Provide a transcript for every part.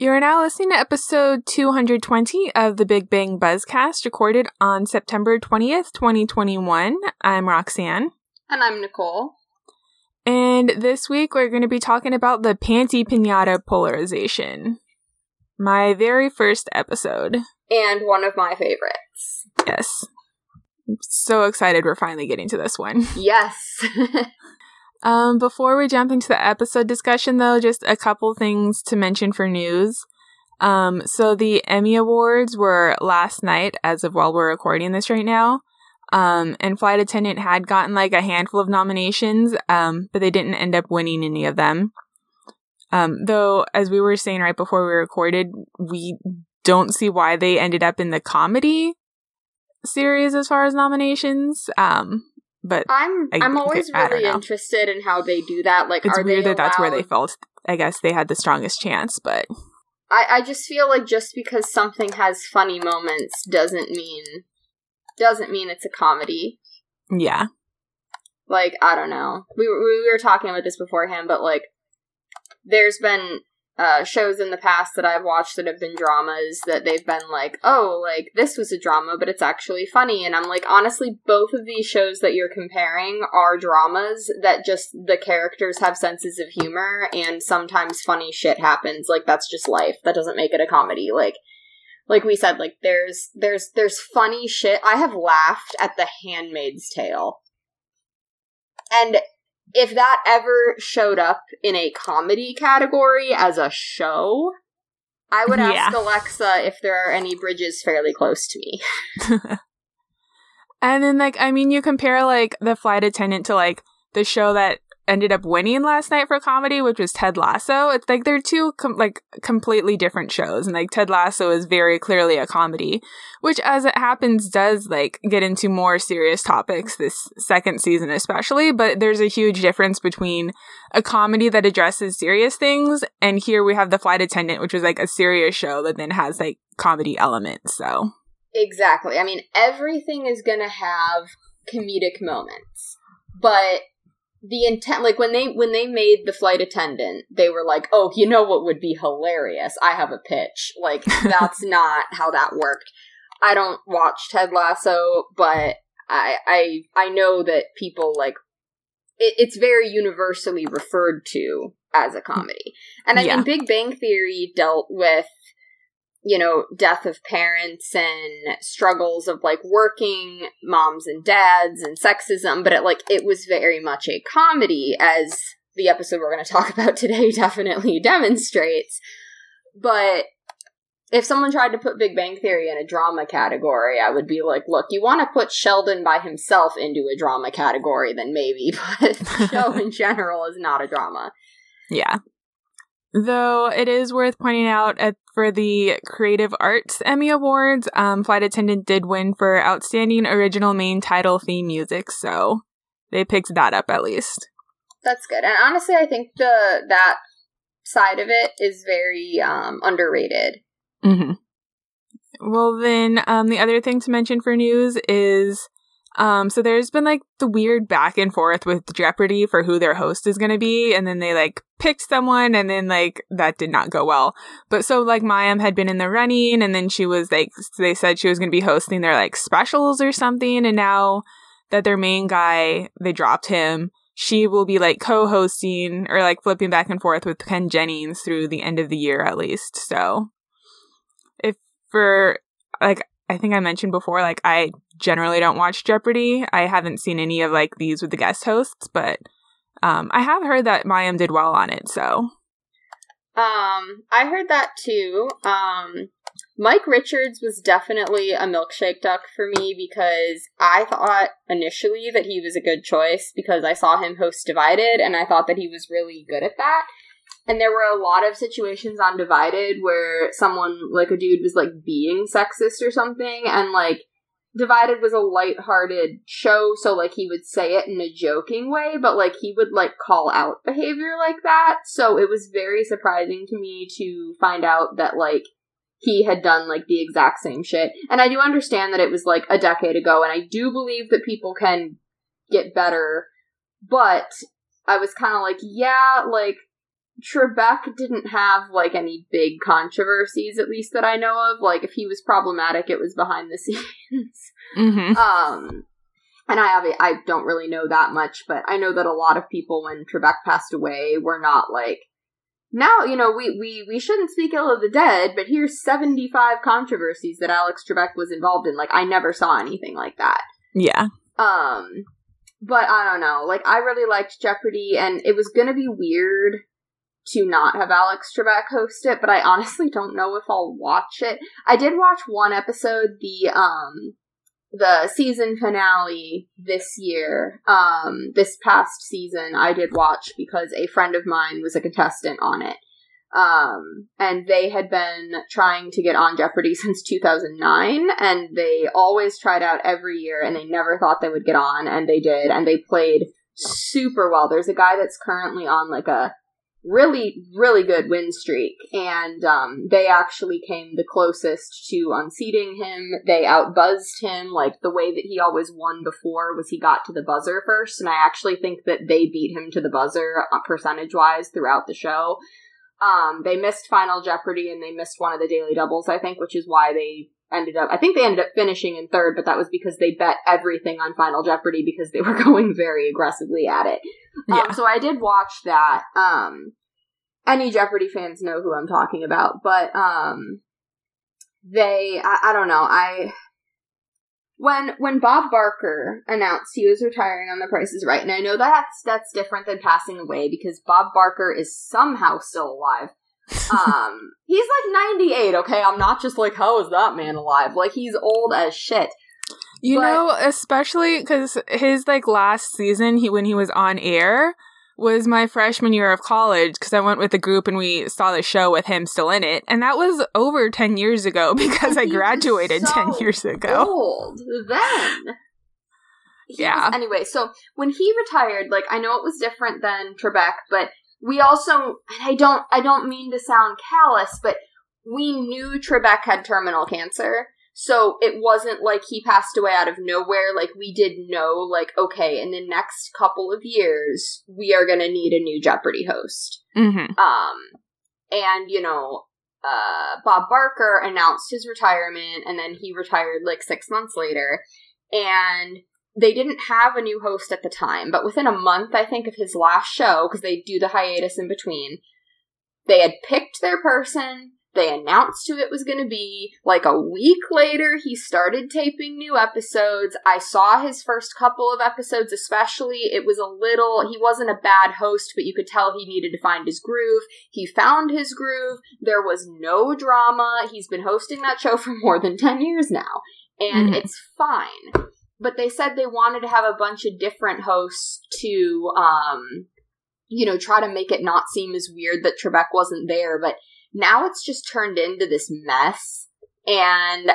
You are now listening to episode 220 of the Big Bang Buzzcast, recorded on September 20th, 2021. I'm Roxanne. And I'm Nicole. And this week we're going to be talking about the Panty Pinata polarization. My very first episode. And one of my favorites. Yes. I'm so excited we're finally getting to this one. Yes. Um, before we jump into the episode discussion, though, just a couple things to mention for news. Um, so the Emmy Awards were last night, as of while we're recording this right now. Um, and Flight Attendant had gotten like a handful of nominations, um, but they didn't end up winning any of them. Um, though, as we were saying right before we recorded, we don't see why they ended up in the comedy series as far as nominations. Um, but I'm I- I'm always I really interested in how they do that. Like, it's are weird they that that's where they felt. I guess they had the strongest chance, but I I just feel like just because something has funny moments doesn't mean doesn't mean it's a comedy. yeah, Like, I don't know. We we were talking about this beforehand, but like, there's been uh, shows in the past that I've watched that have been dramas that they've been like, oh, like this was a drama, but it's actually funny. And I'm like, honestly, both of these shows that you're comparing are dramas that just the characters have senses of humor and sometimes funny shit happens. Like, that's just life. That doesn't make it a comedy. Like, like we said, like there's there's there's funny shit. I have laughed at The Handmaid's Tale. And if that ever showed up in a comedy category as a show, I would ask Yeah. Alexa if there are any bridges fairly close to me. and then like I mean, you compare like the flight attendant to like the show that ended up winning last night for comedy, which was Ted Lasso. It's like they're two com- like completely different shows, and like Ted Lasso is very clearly a comedy, which as it happens does like get into more serious topics this second season especially. But there's a huge difference between a comedy that addresses serious things, and here we have the flight attendant, which was like a serious show that then has like comedy elements. So Exactly. I mean, everything is to have comedic moments. But the intent like when they when they made the flight attendant, they were like, "Oh, you know what would be hilarious? I have a pitch." Like that's not how that worked. I don't watch Ted Lasso, but I I I know that people like it, it's very universally referred to as a comedy. And I Yeah. mean Big Bang Theory dealt with you know, death of parents and struggles of like working moms and dads and sexism, but it like it was very much a comedy as the episode we're going to talk about today definitely demonstrates. But if someone tried to put Big Bang Theory in a drama category, I would be like, look, you want to put Sheldon by himself into a drama category, then maybe, but the show in general is not a drama. Yeah. Though it is worth pointing out at, for the Creative Arts Emmy Awards, um, Flight Attendant did win for Outstanding Original Main Title Theme Music, so they picked that up at least. That's good. And honestly, I think the that side of it is very um, underrated. hmm Well, then, um, the other thing to mention for news is, um, so there's been like the weird back and forth with Jeopardy for who their host is going to be, and then they like picked someone, and then like that did not go well. But so like Mayim had been in the running, and then she was like, they said she was going to be hosting their like specials or something, and now that their main guy, they dropped him. She will be like co-hosting or like flipping back and forth with Ken Jennings through the end of the year at least. So if for like I think I mentioned before, like I generally don't watch Jeopardy. I haven't seen any of like these with the guest hosts, but um, I have heard that Mayim did well on it. So Um, I heard that too. Um, Mike Richards was definitely a milkshake duck for me because I thought initially that he was a good choice because I saw him host Divided and I thought that he was really good at that. And there were a lot of situations on Divided where someone, like a dude, was like being sexist or something, and like Divided was a light-hearted show, so like he would say it in a joking way, but like he would like call out behavior like that. So it was very surprising to me to find out that like he had done like the exact same shit. And I do understand that it was like a decade ago, and I do believe that people can get better, but I was kind of like, yeah, like Trebek didn't have like any big controversies, at least that I know of. Like if he was problematic, it was behind the scenes. Mm-hmm. Um, and I obvi- I don't really know that much, but I know that a lot of people when Trebek passed away were not like now you know we we we shouldn't speak ill of the dead, but here's seventy five controversies that Alex Trebek was involved in. Like I never saw anything like that. Yeah. Um, but I don't know. Like I really liked Jeopardy, and it was gonna be weird to not have Alex Trebek host it, but I honestly don't know if I'll watch it. I did watch one episode, the um the season finale this year, um, this past season, I did watch because a friend of mine was a contestant on it. Um, and they had been trying to get on Jeopardy since 2009, and they always tried out every year, and they never thought they would get on, and they did, and they played super well. There's a guy that's currently on like a really, really good win streak, and um, they actually came the closest to unseating him. They outbuzzed him, like the way that he always won before was he got to the buzzer first, and I actually think that they beat him to the buzzer uh, percentage wise throughout the show. Um, they missed Final Jeopardy and they missed one of the daily doubles, I think, which is why they ended up. I think they ended up finishing in third, but that was because they bet everything on Final Jeopardy because they were going very aggressively at it. Um, Yeah. so I did watch that. Um, any Jeopardy fans know who I'm talking about, but um, they, I, I don't know, I. When when Bob Barker announced he was retiring on The Price is Right, and I know that's that's different than passing away because Bob Barker is somehow still alive. Um, he's like 98. Okay, I'm not just like how is that man alive? Like he's old as shit. You But- know, especially because his like last season, he when he was on air was my freshman year of college because I went with a group and we saw the show with him still in it, and that was over ten years ago because I graduated ten years ago. Old then. He Yeah. was- anyway, so when he retired, like I know it was different than Trebek, but we also, and I don't, I don't mean to sound callous, but we knew Trebek had terminal cancer. So it wasn't like he passed away out of nowhere. Like we did know, like, okay, in the next couple of years, we are going to need a new Jeopardy host. hmm Um, and you know, uh, Bob Barker announced his retirement, and then he retired like six months later, and they didn't have a new host at the time. But within a month, I think, of his last show, because they do the hiatus in between, they had picked their person. They announced who it was going to be. Like a week later, he started taping new episodes. I saw his first couple of episodes, especially. It was a little, he wasn't a bad host, but you could tell he needed to find his groove. He found his groove. There was no drama. He's been hosting that show for more than 10 years now, and Mhm. it's fine. But they said they wanted to have a bunch of different hosts to, um, you know, try to make it not seem as weird that Trebek wasn't there, but now it's just turned into this mess. And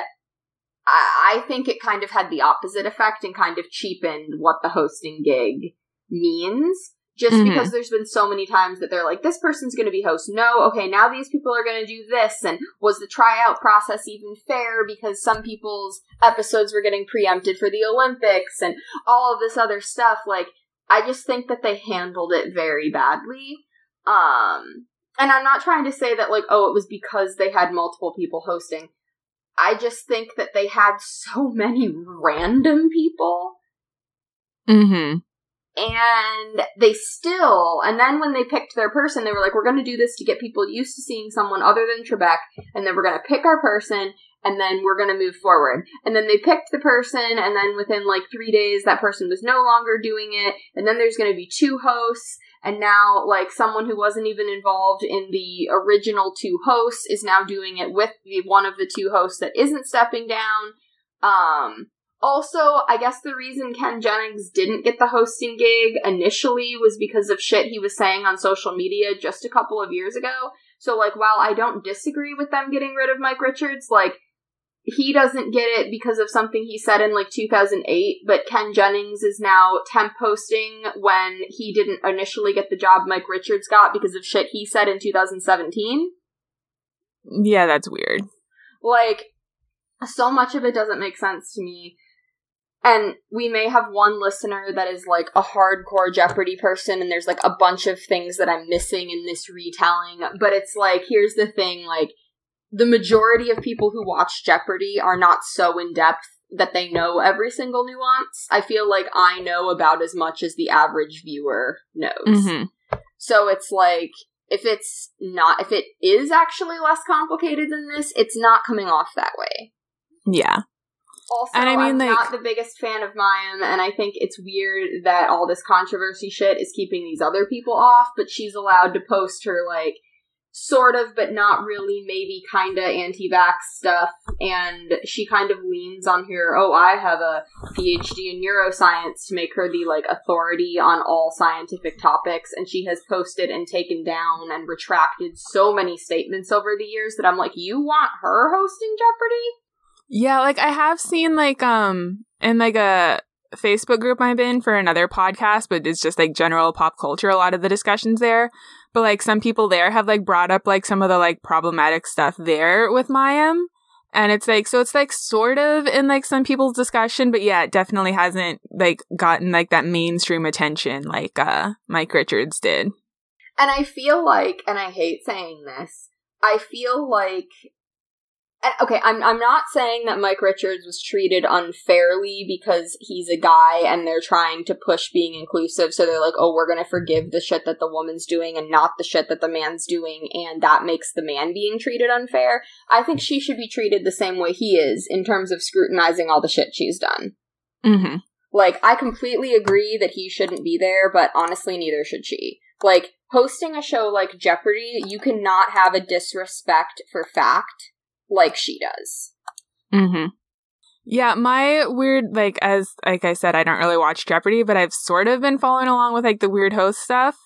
I, I think it kind of had the opposite effect and kind of cheapened what the hosting gig means. Just Mhm. because there's been so many times that they're like this person's going to be host. No okay now these people are going to do this. And was the tryout process even fair? Because some people's episodes were getting preempted for the olympics and all of this other stuff. Like i just think that they handled it very badly. Um and I'm not trying to say that like oh it was because they had multiple people hosting. I just think that they had so many random people. Hmm and they still and then when they picked their person they were like we're going to do this to get people used to seeing someone other than Trebek and then we're going to pick our person and then we're going to move forward. And then they picked the person and then within like 3 days that person was no longer doing it and then there's going to be two hosts and now like someone who wasn't even involved in the original two hosts is now doing it with the one of the two hosts that isn't stepping down um also, I guess the reason Ken Jennings didn't get the hosting gig initially was because of shit he was saying on social media just a couple of years ago. So, like, while I don't disagree with them getting rid of Mike Richards, like, he doesn't get it because of something he said in like 2008, but Ken Jennings is now temp posting when he didn't initially get the job Mike Richards got because of shit he said in 2017. Yeah, that's weird. Like, so much of it doesn't make sense to me. and we may have one listener that is like a hardcore Jeopardy person, and there's like a bunch of things that I'm missing in this retelling. But it's like, here's the thing like, the majority of people who watch Jeopardy are not so in depth that they know every single nuance. I feel like I know about as much as the average viewer knows. Mm-hmm. So it's like, if it's not, if it is actually less complicated than this, it's not coming off that way. Yeah. Also, And I mean, I'm like- not the biggest fan of Mayim, and I think it's weird that all this controversy shit is keeping these other people off, but she's allowed to post her, like, sort of, but not really, maybe kinda anti vax stuff, and she kind of leans on her, oh, I have a PhD in neuroscience to make her the, like, authority on all scientific topics, and she has posted and taken down and retracted so many statements over the years that I'm like, you want her hosting Jeopardy? Yeah, like I have seen like um in like a Facebook group I'm in for another podcast, but it's just like general pop culture, a lot of the discussions there. But like some people there have like brought up like some of the like problematic stuff there with Mayim. And it's like so it's like sort of in like some people's discussion, but yeah, it definitely hasn't like gotten like that mainstream attention like uh Mike Richards did. And I feel like, and I hate saying this, I feel like. And- Okay, I'm I'm not saying that Mike Richards was treated unfairly because he's a guy and they're trying to push being inclusive. So they're like, oh, we're gonna forgive the shit that the woman's doing and not the shit that the man's doing, and that makes the man being treated unfair. I think she should be treated the same way he is in terms of scrutinizing all the shit she's done. Mm-hmm. Like, I completely agree that he shouldn't be there, but honestly, neither should she. Like, hosting a show like Jeopardy, you cannot have a disrespect for fact like she does. Mm-hmm. Yeah, my weird like as like I said, I don't really watch Jeopardy, but I've sort of been following along with like the weird host stuff.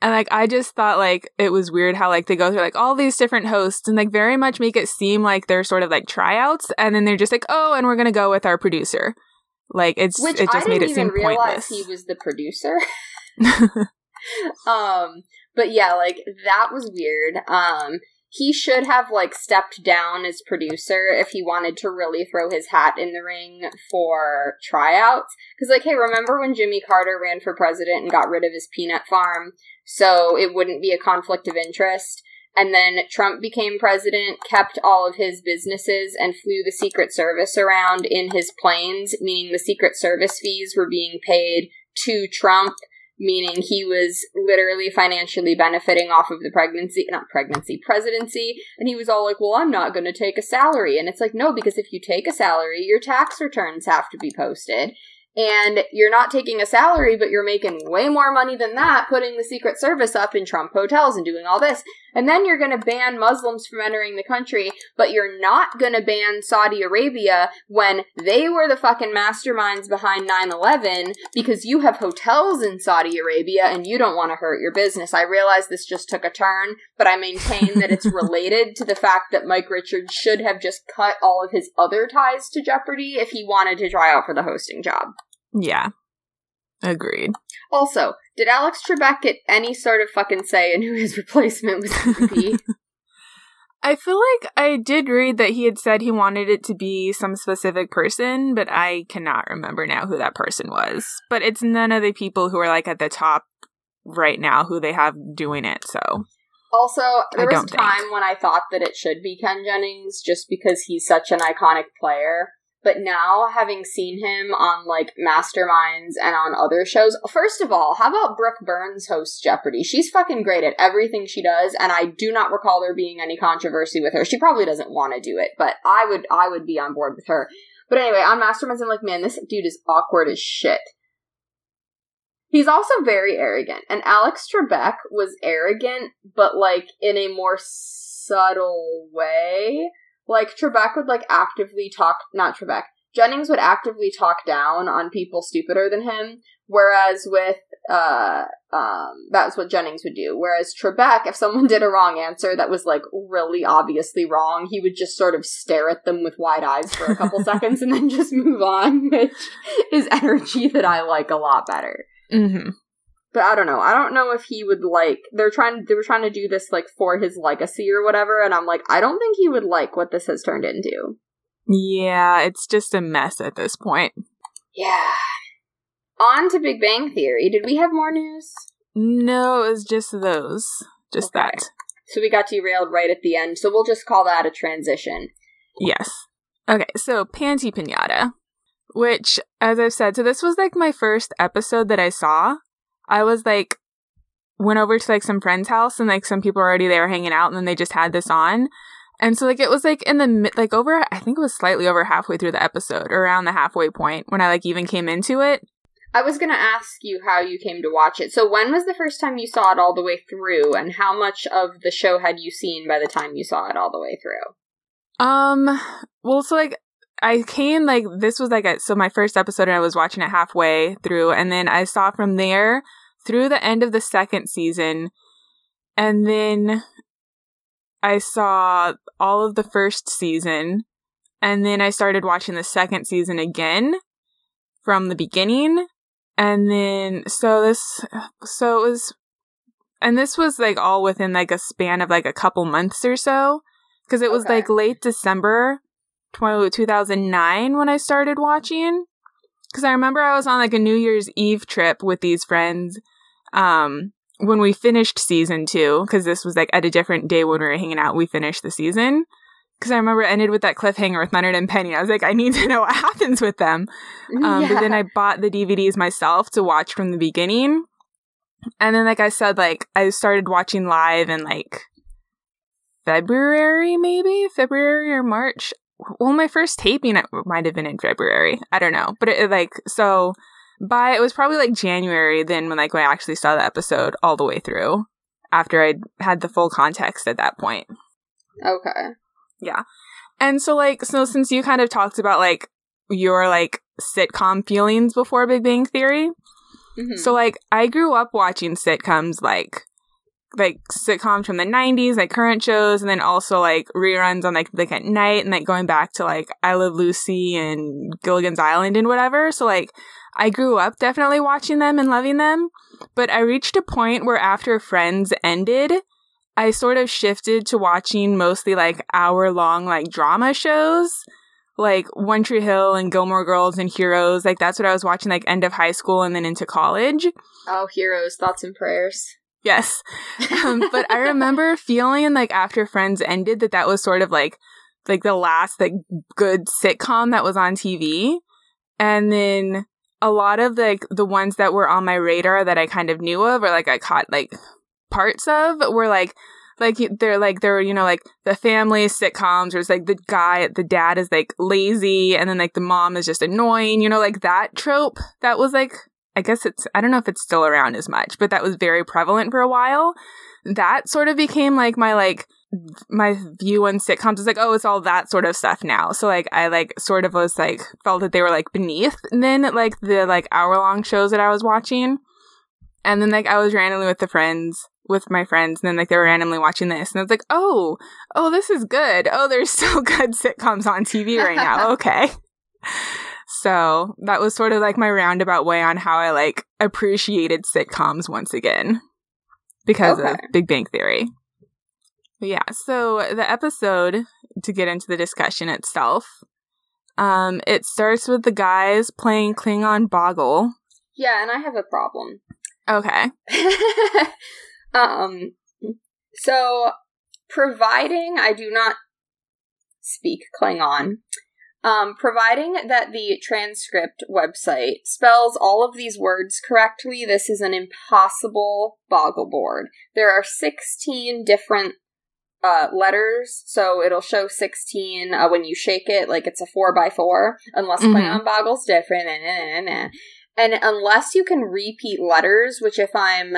And like I just thought like it was weird how like they go through like all these different hosts and like very much make it seem like they're sort of like tryouts and then they're just like, Oh, and we're gonna go with our producer. Like it's Which it I just made didn't it even seem pointless. he was the producer. um, but yeah, like that was weird. Um, he should have like stepped down as producer if he wanted to really throw his hat in the ring for tryouts. Because, like, hey, remember when Jimmy Carter ran for president and got rid of his peanut farm so it wouldn't be a conflict of interest? And then Trump became president, kept all of his businesses, and flew the Secret Service around in his planes, meaning the Secret Service fees were being paid to Trump, meaning he was literally financially benefiting off of the pregnancy, not pregnancy, presidency. And he was all like, well, I'm not going to take a salary. And it's like, no, because if you take a salary, your tax returns have to be posted. And you're not taking a salary, but you're making way more money than that, putting the Secret Service up in Trump hotels and doing all this. And then you're going to ban Muslims from entering the country, but you're not going to ban Saudi Arabia when they were the fucking masterminds behind 9 11 because you have hotels in Saudi Arabia and you don't want to hurt your business. I realize this just took a turn, but I maintain that it's related to the fact that Mike Richards should have just cut all of his other ties to Jeopardy if he wanted to try out for the hosting job. yeah. Agreed. Also, did Alex Trebek get any sort of fucking say in who his replacement was going to be? I feel like I did read that he had said he wanted it to be some specific person, but I cannot remember now who that person was. But it's none of the people who are like at the top right now who they have doing it, so Also, there I was a think. time when I thought that it should be Ken Jennings just because he's such an iconic player. But now, having seen him on like Masterminds and on other shows, first of all, how about Brooke Burns hosts Jeopardy? She's fucking great at everything she does, and I do not recall there being any controversy with her. She probably doesn't want to do it, but I would, I would be on board with her. But anyway, on Masterminds, I'm like, man, this dude is awkward as shit. He's also very arrogant, and Alex Trebek was arrogant, but like in a more subtle way. Like Trebek would like actively talk, not Trebek. Jennings would actively talk down on people stupider than him, whereas with uh um that's what Jennings would do. Whereas Trebek, if someone did a wrong answer that was like really obviously wrong, he would just sort of stare at them with wide eyes for a couple seconds and then just move on, which is energy that I like a lot better hmm but I don't know. I don't know if he would like. They're trying. They were trying to do this like for his legacy or whatever, and I'm like, I don't think he would like what this has turned into. Yeah, it's just a mess at this point. Yeah. On to Big Bang Theory. Did we have more news? No, it was just those. Just okay. that. So we got derailed right at the end. So we'll just call that a transition. Yes. Okay, so Panty Pinata, which, as I've said, so this was like my first episode that I saw. I was like, went over to like some friend's house and like some people were already there hanging out and then they just had this on. And so like it was like in the mid like over I think it was slightly over halfway through the episode, around the halfway point when I like even came into it. I was going to ask you how you came to watch it. So when was the first time you saw it all the way through and how much of the show had you seen by the time you saw it all the way through? Um well so like I came like this was like a, so my first episode and I was watching it halfway through and then I saw from there through the end of the second season and then I saw all of the first season and then I started watching the second season again from the beginning and then so this so it was and this was like all within like a span of like a couple months or so because it was okay. like late December 2009 when I started watching. Because I remember I was on like a New Year's Eve trip with these friends um, when we finished season two, because this was like at a different day when we were hanging out, we finished the season. Because I remember it ended with that cliffhanger with Leonard and Penny. I was like, I need to know what happens with them. Um, yeah. But then I bought the DVDs myself to watch from the beginning. And then, like I said, like I started watching live in like February, maybe February or March. Well, my first taping might have been in February. I don't know, but it like so by it was probably like January then when like when I actually saw the episode all the way through after I had the full context at that point. Okay. Yeah. And so like so since you kind of talked about like your like sitcom feelings before Big Bang Theory, mm-hmm. so like I grew up watching sitcoms like like sitcoms from the 90s, like current shows, and then also like reruns on like like at night and like going back to like I Love Lucy and Gilligan's Island and whatever. So like I grew up definitely watching them and loving them, but I reached a point where after Friends ended, I sort of shifted to watching mostly like hour long like drama shows. Like One Tree Hill and Gilmore Girls and Heroes, like that's what I was watching like end of high school and then into college. Oh, Heroes, thoughts and prayers. Yes. Um, but I remember feeling like after Friends ended that that was sort of like like the last like good sitcom that was on TV. And then a lot of like the ones that were on my radar that I kind of knew of or like I caught like parts of were like like they're like they're you know like the family sitcoms where it's like the guy the dad is like lazy and then like the mom is just annoying you know like that trope that was like I guess it's, I don't know if it's still around as much, but that was very prevalent for a while. That sort of became like my, like, my view on sitcoms is like, oh, it's all that sort of stuff now. So like, I like sort of was like, felt that they were like beneath then like the like hour long shows that I was watching. And then like I was randomly with the friends, with my friends, and then like they were randomly watching this, and I was like, oh, oh, this is good. Oh, there's so good sitcoms on TV right now. Okay. So that was sort of like my roundabout way on how I like appreciated sitcoms once again because okay. of Big Bang Theory. But yeah, so the episode to get into the discussion itself, um, it starts with the guys playing Klingon Boggle. Yeah, and I have a problem. Okay. um, so providing I do not speak Klingon, um, providing that the transcript website spells all of these words correctly, this is an impossible boggle board. There are 16 different uh, letters, so it'll show 16 uh, when you shake it, like it's a 4 by 4 unless mm-hmm. Boggle's different. And unless you can repeat letters, which if I'm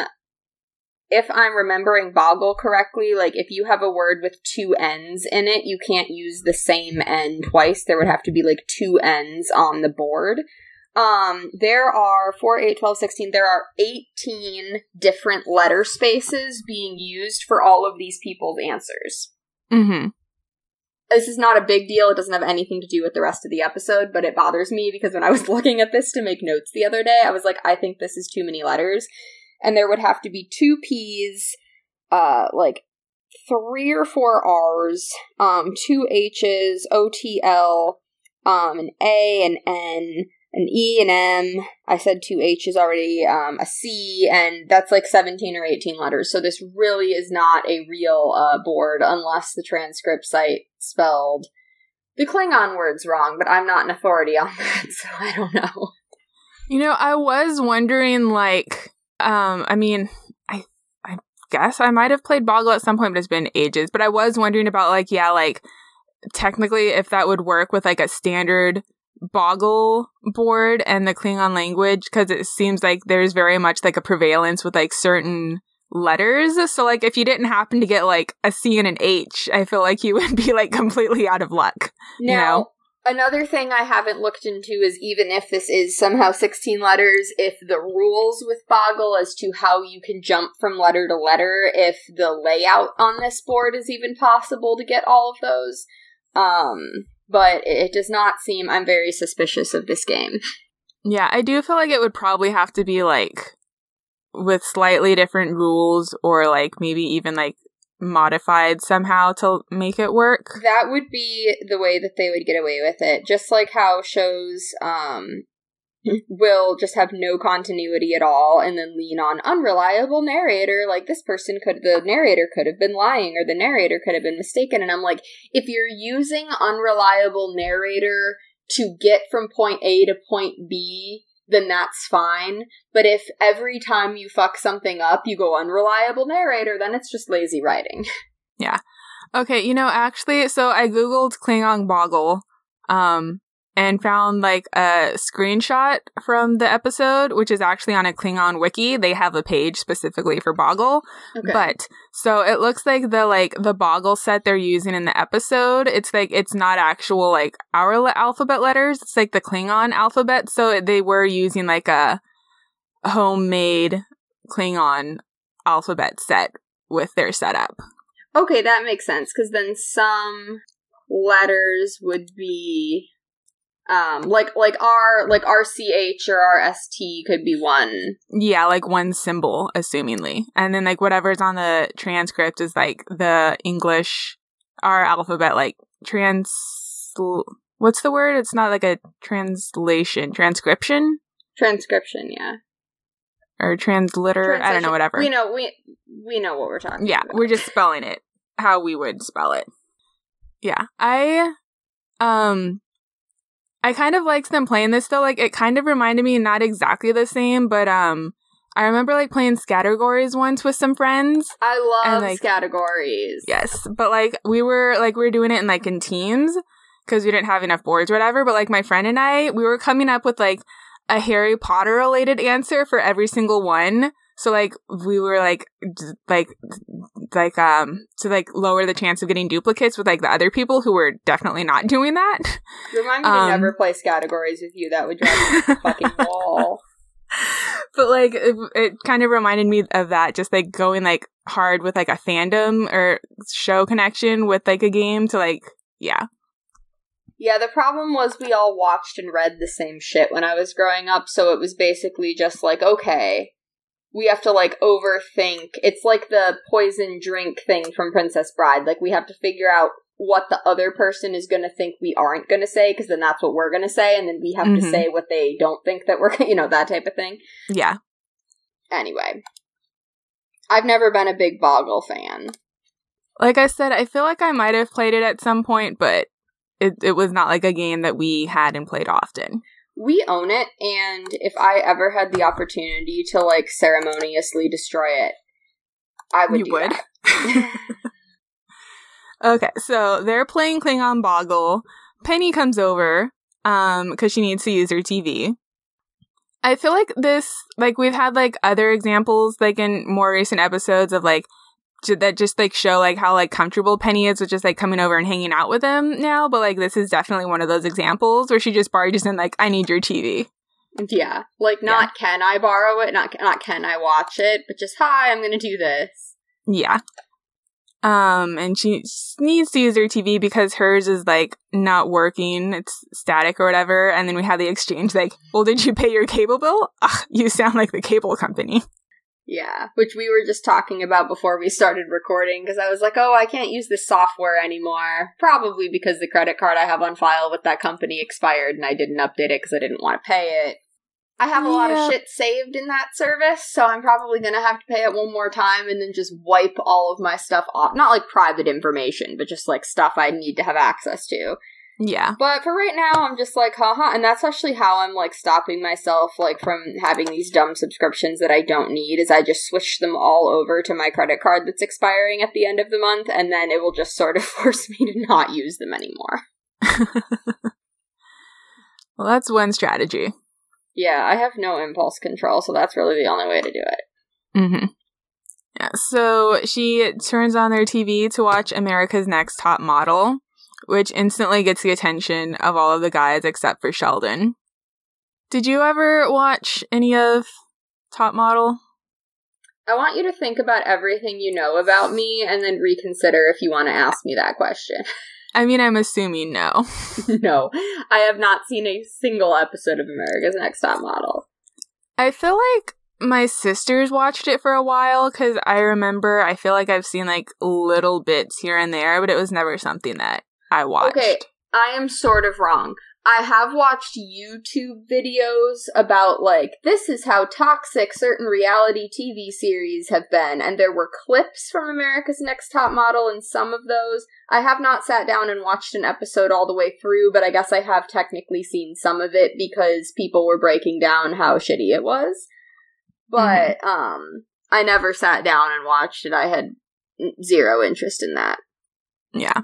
if I'm remembering Boggle correctly, like if you have a word with two N's in it, you can't use the same N twice. There would have to be like two N's on the board. Um, there are 4, 8, 12, 16, there are 18 different letter spaces being used for all of these people's answers. Mm-hmm. This is not a big deal. It doesn't have anything to do with the rest of the episode, but it bothers me because when I was looking at this to make notes the other day, I was like, I think this is too many letters and there would have to be two P's, uh, like three or four R's, um, two H's, OTL, um, an A, an N, an E, an M. I said two H's already, um, a C, and that's like 17 or 18 letters. So this really is not a real uh, board unless the transcript site spelled the Klingon words wrong, but I'm not an authority on that, so I don't know. You know, I was wondering, like, um, I mean, I, I guess I might have played Boggle at some point, but it's been ages. But I was wondering about, like, yeah, like, technically, if that would work with like a standard Boggle board and the Klingon language, because it seems like there's very much like a prevalence with like certain letters. So, like, if you didn't happen to get like a C and an H, I feel like you would be like completely out of luck. Now, you know? Another thing I haven't looked into is even if this is somehow 16 letters, if the rules with Boggle as to how you can jump from letter to letter, if the layout on this board is even possible to get all of those. Um, but it does not seem, I'm very suspicious of this game. Yeah, I do feel like it would probably have to be like with slightly different rules or like maybe even like modified somehow to make it work. That would be the way that they would get away with it. Just like how shows um will just have no continuity at all and then lean on unreliable narrator like this person could the narrator could have been lying or the narrator could have been mistaken and I'm like if you're using unreliable narrator to get from point A to point B then that's fine. But if every time you fuck something up, you go unreliable narrator, then it's just lazy writing. Yeah. Okay, you know, actually, so I googled Klingon Boggle, um, and found like a screenshot from the episode, which is actually on a Klingon wiki. They have a page specifically for Boggle. Okay. But so it looks like the like the Boggle set they're using in the episode, it's like it's not actual like our alphabet letters. It's like the Klingon alphabet. So they were using like a homemade Klingon alphabet set with their setup. Okay, that makes sense because then some letters would be um like like r like rch or rst could be one. Yeah like one symbol assumingly. And then like whatever's on the transcript is like the english our alphabet like trans what's the word? It's not like a translation transcription? Transcription yeah. Or transliter? I don't know whatever. We know we we know what we're talking yeah about. we're just spelling it how we would spell it. Yeah i um I kind of liked them playing this though. Like it kind of reminded me, not exactly the same, but um, I remember like playing Scattergories once with some friends. I love and, like, Scattergories. Yes, but like we were like we were doing it in like in teams because we didn't have enough boards or whatever. But like my friend and I, we were coming up with like a Harry Potter related answer for every single one. So like we were like d- like like um to like lower the chance of getting duplicates with like the other people who were definitely not doing that. Remind me um, to never play categories with you. That would drive me fucking wall. But like it, it kind of reminded me of that, just like going like hard with like a fandom or show connection with like a game to like yeah. Yeah, the problem was we all watched and read the same shit when I was growing up, so it was basically just like, okay, we have to like overthink. It's like the poison drink thing from Princess Bride. Like we have to figure out what the other person is going to think we aren't going to say because then that's what we're going to say and then we have mm-hmm. to say what they don't think that we're you know that type of thing. Yeah. Anyway, I've never been a big Boggle fan. Like I said, I feel like I might have played it at some point, but it it was not like a game that we had and played often we own it and if i ever had the opportunity to like ceremoniously destroy it i would you would? okay so they're playing klingon boggle. Penny comes over um because she needs to use her tv i feel like this like we've had like other examples like in more recent episodes of like that just like show like how like comfortable Penny is with just like coming over and hanging out with him now. But like this is definitely one of those examples where she just barges in like, I need your TV. Yeah, like not yeah. can I borrow it, not not can I watch it, but just hi, I'm gonna do this. Yeah. Um, and she needs to use her TV because hers is like not working. It's static or whatever. And then we have the exchange like, well, did you pay your cable bill? Ugh, you sound like the cable company. Yeah, which we were just talking about before we started recording because I was like, oh, I can't use this software anymore. Probably because the credit card I have on file with that company expired and I didn't update it because I didn't want to pay it. I have a lot of shit saved in that service, so I'm probably gonna have to pay it one more time and then just wipe all of my stuff off. Not like private information, but just like stuff I need to have access to. Yeah. But for right now, I'm just like, haha. And that's actually how I'm like stopping myself like from having these dumb subscriptions that I don't need. Is I just switch them all over to my credit card that's expiring at the end of the month, and then it will just sort of force me to not use them anymore. Well, that's one strategy. Yeah, I have no impulse control, so that's really the only way to do it. Mm-hmm. Yeah. So she turns on their TV to watch America's Next Top Model, which instantly gets the attention of all of the guys except for Sheldon. Did you ever watch any of Top Model? I want you to think about everything you know about me and then reconsider if you want to ask me that question. I mean, I'm assuming no. no, I have not seen a single episode of America's Next Top Model. I feel like my sisters watched it for a while because I remember I feel like I've seen like little bits here and there, but it was never something that I watched. Okay, I am sort of wrong. I have watched YouTube videos about, like, this is how toxic certain reality TV series have been, and there were clips from America's Next Top Model in some of those. I have not sat down and watched an episode all the way through, but I guess I have technically seen some of it because people were breaking down how shitty it was. But, um, I never sat down and watched it. I had zero interest in that. Yeah.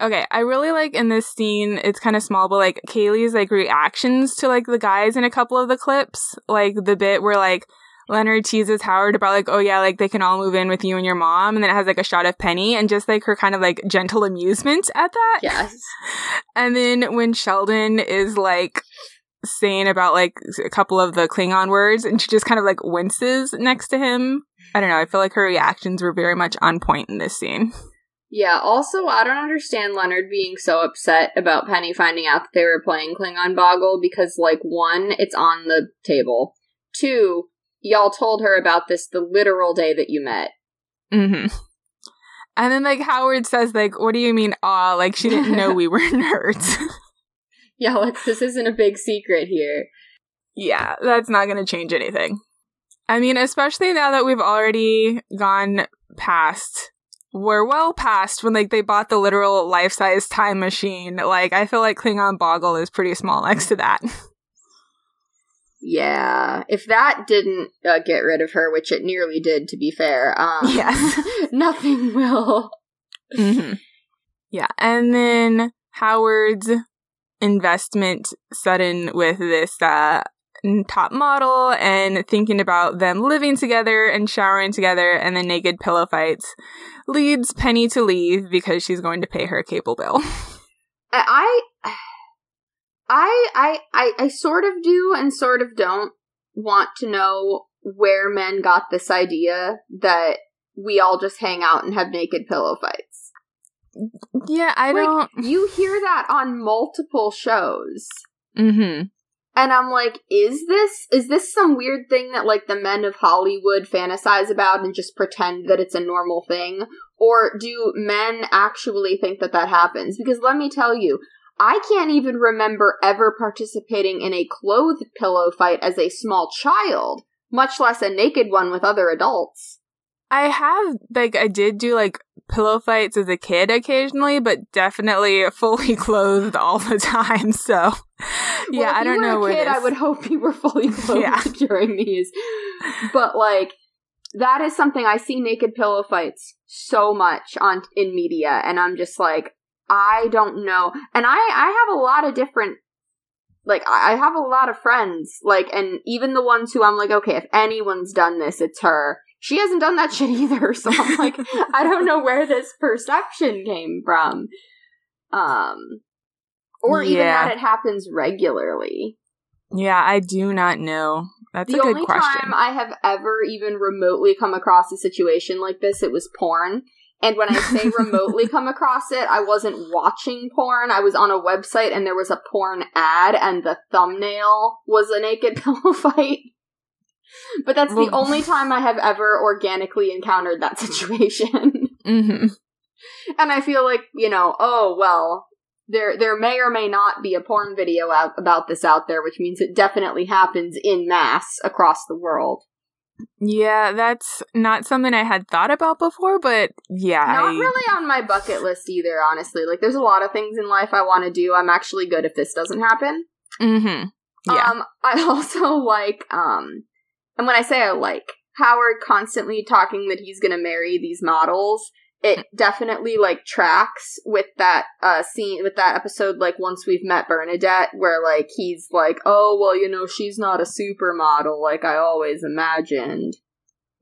Okay, I really like in this scene, it's kind of small, but like Kaley's like reactions to like the guys in a couple of the clips. Like the bit where like Leonard teases Howard about like, oh yeah, like they can all move in with you and your mom, and then it has like a shot of Penny and just like her kind of like gentle amusement at that. Yes. And then when Sheldon is like saying about like a couple of the Klingon words and she just kind of like winces next to him. I don't know, I feel like her reactions were very much on point in this scene. Yeah, also, I don't understand Leonard being so upset about Penny finding out that they were playing Klingon Boggle because, like, one, it's on the table. Two, y'all told her about this the literal day that you met. Mm-hmm. And then like Howard says, like, what do you mean, aw, like she didn't know we were nerds. Yeah, like, this isn't a big secret here. yeah, that's not gonna change anything. I mean, especially now that we've already gone past we're well past when like they bought the literal life-size time machine. Like I feel like Klingon Boggle is pretty small next to that. Yeah, if that didn't uh, get rid of her, which it nearly did, to be fair, um, Yes. nothing will. hmm Yeah, and then Howard's investment sudden with this uh, top model and thinking about them living together and showering together and the naked pillow fights leads Penny to leave because she's going to pay her cable bill. I, I, I, I, I sort of do and sort of don't want to know where men got this idea that we all just hang out and have naked pillow fights. yeah, I Like, don't. You hear that on multiple shows. hmm And I'm like, is this is this some weird thing that like the men of Hollywood fantasize about and just pretend that it's a normal thing? Or do men actually think that that happens? Because let me tell you, I can't even remember ever participating in a clothed pillow fight as a small child, much less a naked one with other adults. I have like I did do like pillow fights as a kid occasionally, but definitely fully clothed all the time. So yeah, Well, I don't were know a kid, I would hope you were fully clothed Yeah. during these. But like that is something I see naked pillow fights so much on in media, and I'm just like, I don't know. And I I have a lot of different like I have a lot of friends, like, and even the ones who I'm like, okay, if anyone's done this, it's her. She hasn't done that shit either, so I'm like, I don't know where this perception came from. Um, or even that it happens regularly. Yeah, I do not know. That's the a good only question. time I have ever even remotely come across a situation like this, it was porn. And when I say remotely come across it, I wasn't watching porn. I was on a website and there was a porn ad, and the thumbnail was a naked pillow fight. but that's the only time I have ever organically encountered that situation. hmm and I feel like, you know, oh well, there there may or may not be a porn video out about this out there, which means it definitely happens in mass across the world. Yeah, that's not something I had thought about before, but yeah. Not I- really on my bucket list either, honestly. Like there's a lot of things in life I want to do. I'm actually good if this doesn't happen. Mhm. Yeah. Um, I also like, um, and when I say I like, Howard constantly talking that he's gonna marry these models, it definitely like tracks with that uh scene with that episode like once we've met Bernadette where like he's like, "Oh, well, you know, she's not a supermodel like I always imagined."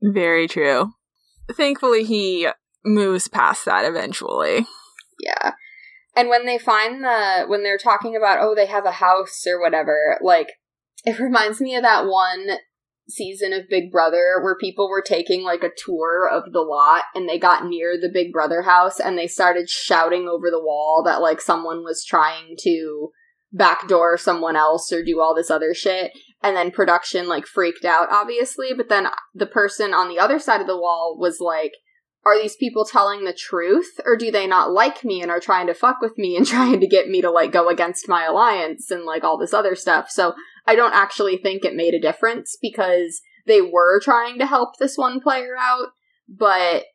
Very true. Thankfully, he moves past that eventually. Yeah. And when they find the when they're talking about oh they have a house or whatever, like it reminds me of that one season of Big Brother where people were taking like a tour of the lot and they got near the Big Brother house and they started shouting over the wall that like someone was trying to backdoor someone else or do all this other shit. And then production like freaked out obviously but then the person on the other side of the wall was like are these people telling the truth or do they not like me and are trying to fuck with me and trying to get me to like go against my alliance and like all this other stuff? So i don't actually think it made a difference because they were trying to help this one player out but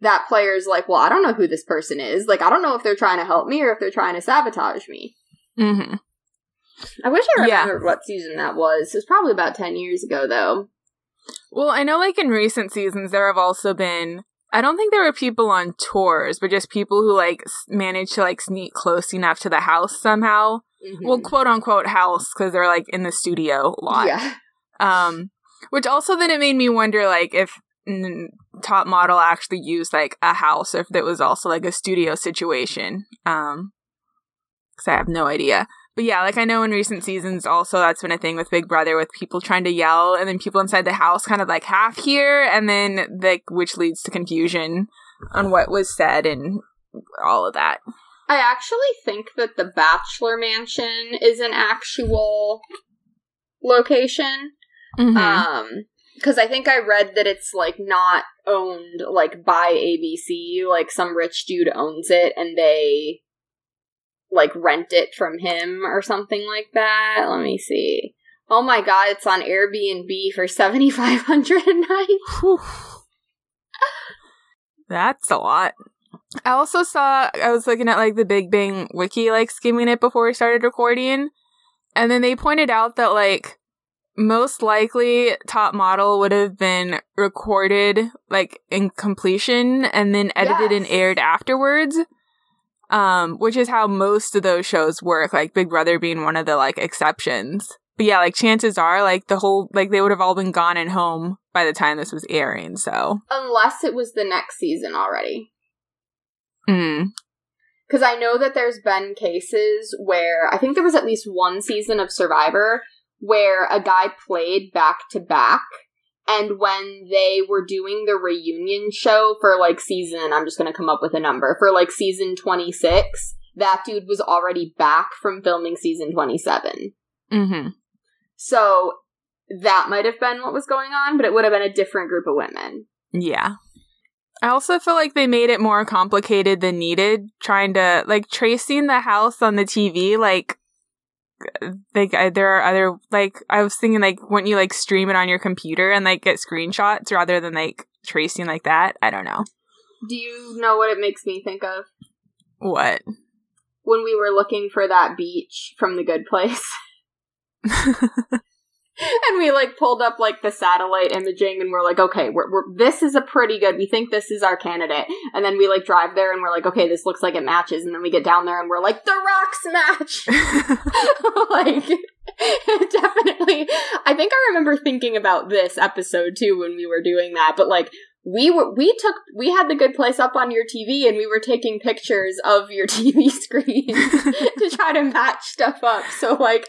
that player's like well i don't know who this person is like i don't know if they're trying to help me or if they're trying to sabotage me hmm i wish i Yeah. remembered what season that was it was probably about 10 years ago though Well, I know, like in recent seasons, there have also been. I don't think there were people on tours, but just people who like s- managed to like sneak close enough to the house somehow. Well, quote unquote house because they're like in the studio a lot. yeah Um, which also then it made me wonder like if Top Model actually used like a house or if it was also like a studio situation. Um, because I have no idea. But yeah, like I know in recent seasons also that's been a thing with Big Brother with people trying to yell and then people inside the house kind of like half hear and then like which leads to confusion on what was said and all of that. I actually think that the Bachelor Mansion is an actual location. Mhm. Um, because I think I read that it's like not owned like by ABC. Like some rich dude owns it, and they like rent it from him or something like that. Let me see. Oh my god, it's on Airbnb for seventy five hundred a night. That's a lot. I also saw I was looking at like the Big Bang wiki like skimming it before we started recording and then they pointed out that like most likely top model would have been recorded like in completion and then edited and aired afterwards um which is how most of those shows work like big brother being one of the like exceptions. But yeah like chances are like the whole like they would have all been gone and home by the time this was airing so. Unless it was the next season already. Mm. Because I know that there's been cases where I think there was at least one season of Survivor where a guy played back to back. And when they were doing the reunion show for like season, I'm just going to come up with a number, for like season 26, that dude was already back from filming season 27. hmm So that might have been what was going on, but it would have been a different group of women. Yeah. I also feel like they made it more complicated than needed, trying to like tracing the house on the TV. Like, like uh, there are other like I was thinking like wouldn't you like stream it on your computer and like get screenshots rather than like tracing like that? I don't know Do you know what it makes me think of? what. When we were looking for that beach from the good place. and we like pulled up like the satellite imaging and we're like okay we're, we're this is a pretty good we think this is our candidate. And then we like drive there and we're like okay this looks like it matches. And then we get down there and we're like the rocks match! Like definitely. I think i remember thinking about this episode too when we were doing that. But like we were we took we had the good place up on your tv and we were taking pictures of your tv screen to try to match stuff up so like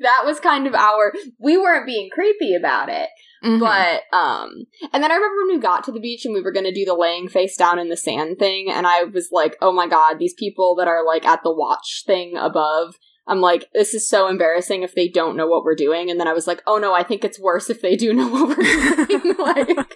that was kind of our we weren't being creepy about it Mhm. but um and then i remember when we got to the beach and we were going to do the laying face down in the sand thing and i was like oh my god these people that are like at the watch thing above I'm like, this is so embarrassing if they don't know what we're doing. And then I was like, oh no, I think it's worse if they do know what we're doing. like,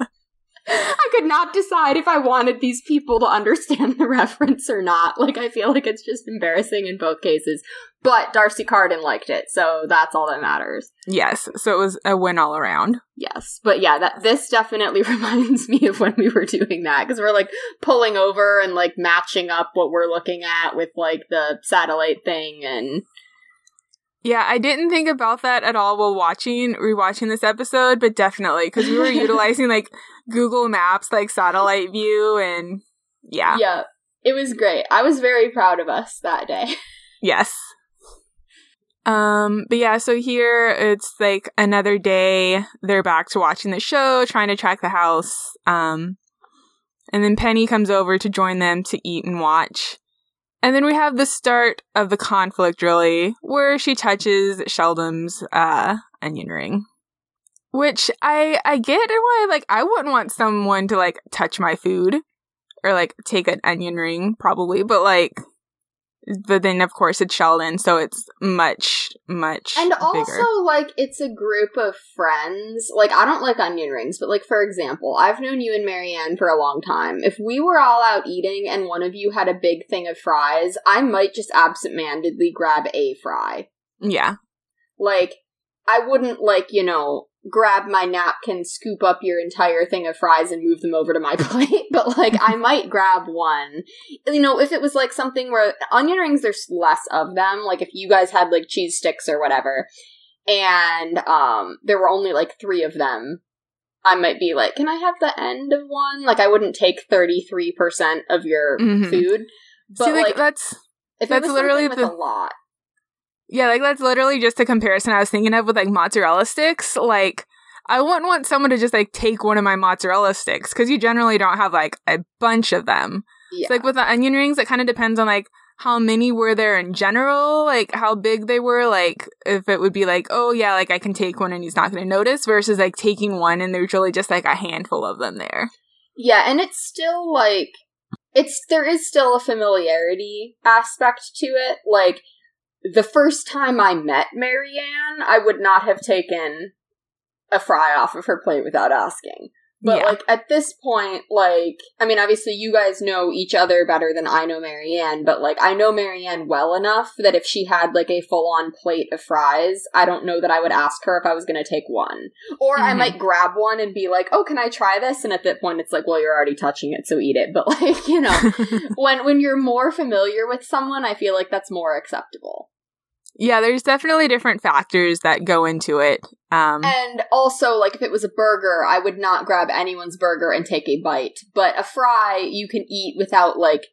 I could not decide if I wanted these people to understand the reference or not. Like, I feel like it's just embarrassing in both cases. But D'Arcy Carden liked it, so that's all that matters. Yes, so it was a win all around. Yes, but yeah, that this definitely reminds me of when we were doing that because we're like pulling over and like matching up what we're looking at with like the satellite thing and yeah, I didn't think about that at all while watching rewatching this episode, but definitely because we were utilizing like Google Maps, like satellite view, and yeah, yeah, it was great. I was very proud of us that day. yes. Um, but yeah, so here it's like another day. They're back to watching the show, trying to track the house. Um, and then Penny comes over to join them to eat and watch. And then we have the start of the conflict, really, where she touches Sheldon's uh, onion ring. Which I I get and why like I wouldn't want someone to like touch my food or like take an onion ring probably, but like but then of course it's Sheldon, so it's much much and also bigger. like it's a group of friends. Like I don't like onion rings, but like for example, I've known you and Marianne for a long time. If we were all out eating and one of you had a big thing of fries, I might just absentmindedly grab a fry. Yeah, like I wouldn't like you know grab my napkin, scoop up your entire thing of fries, and move them over to my plate. but like, I might grab one. You know, if it was like something where onion rings, there's less of them. Like if you guys had like cheese sticks or whatever, and um, there were only like three of them. I might be like, can I have the end of one? Like, I wouldn't take thirty three percent of your mm-hmm. food. But See, like, like that's if that's literally the lot. Yeah, like that's literally just a comparison I was thinking of with like mozzarella sticks. Like, I wouldn't want someone to just like take one of my mozzarella sticks because you generally don't have like a bunch of them. Yeah. So, like with the onion rings, it kind of depends on like how many were there in general, like how big they were, like if it would be like, oh yeah, like I can take one and he's not going to notice versus like taking one and there's really just like a handful of them there. Yeah, and it's still like it's there is still a familiarity aspect to it. Like the first time I met Marianne, I would not have taken a fry off of her plate without asking. But yeah. like at this point, like I mean, obviously you guys know each other better than I know Marianne, but like I know Marianne well enough that if she had like a full on plate of fries, I don't know that I would ask her if I was gonna take one. Or mm-hmm. I might grab one and be like, Oh, can I try this? And at that point it's like, Well, you're already touching it, so eat it. But like, you know, when when you're more familiar with someone, I feel like that's more acceptable. Yeah, there's definitely different factors that go into it. Um, and also, like, if it was a burger, I would not grab anyone's burger and take a bite. But a fry, you can eat without, like,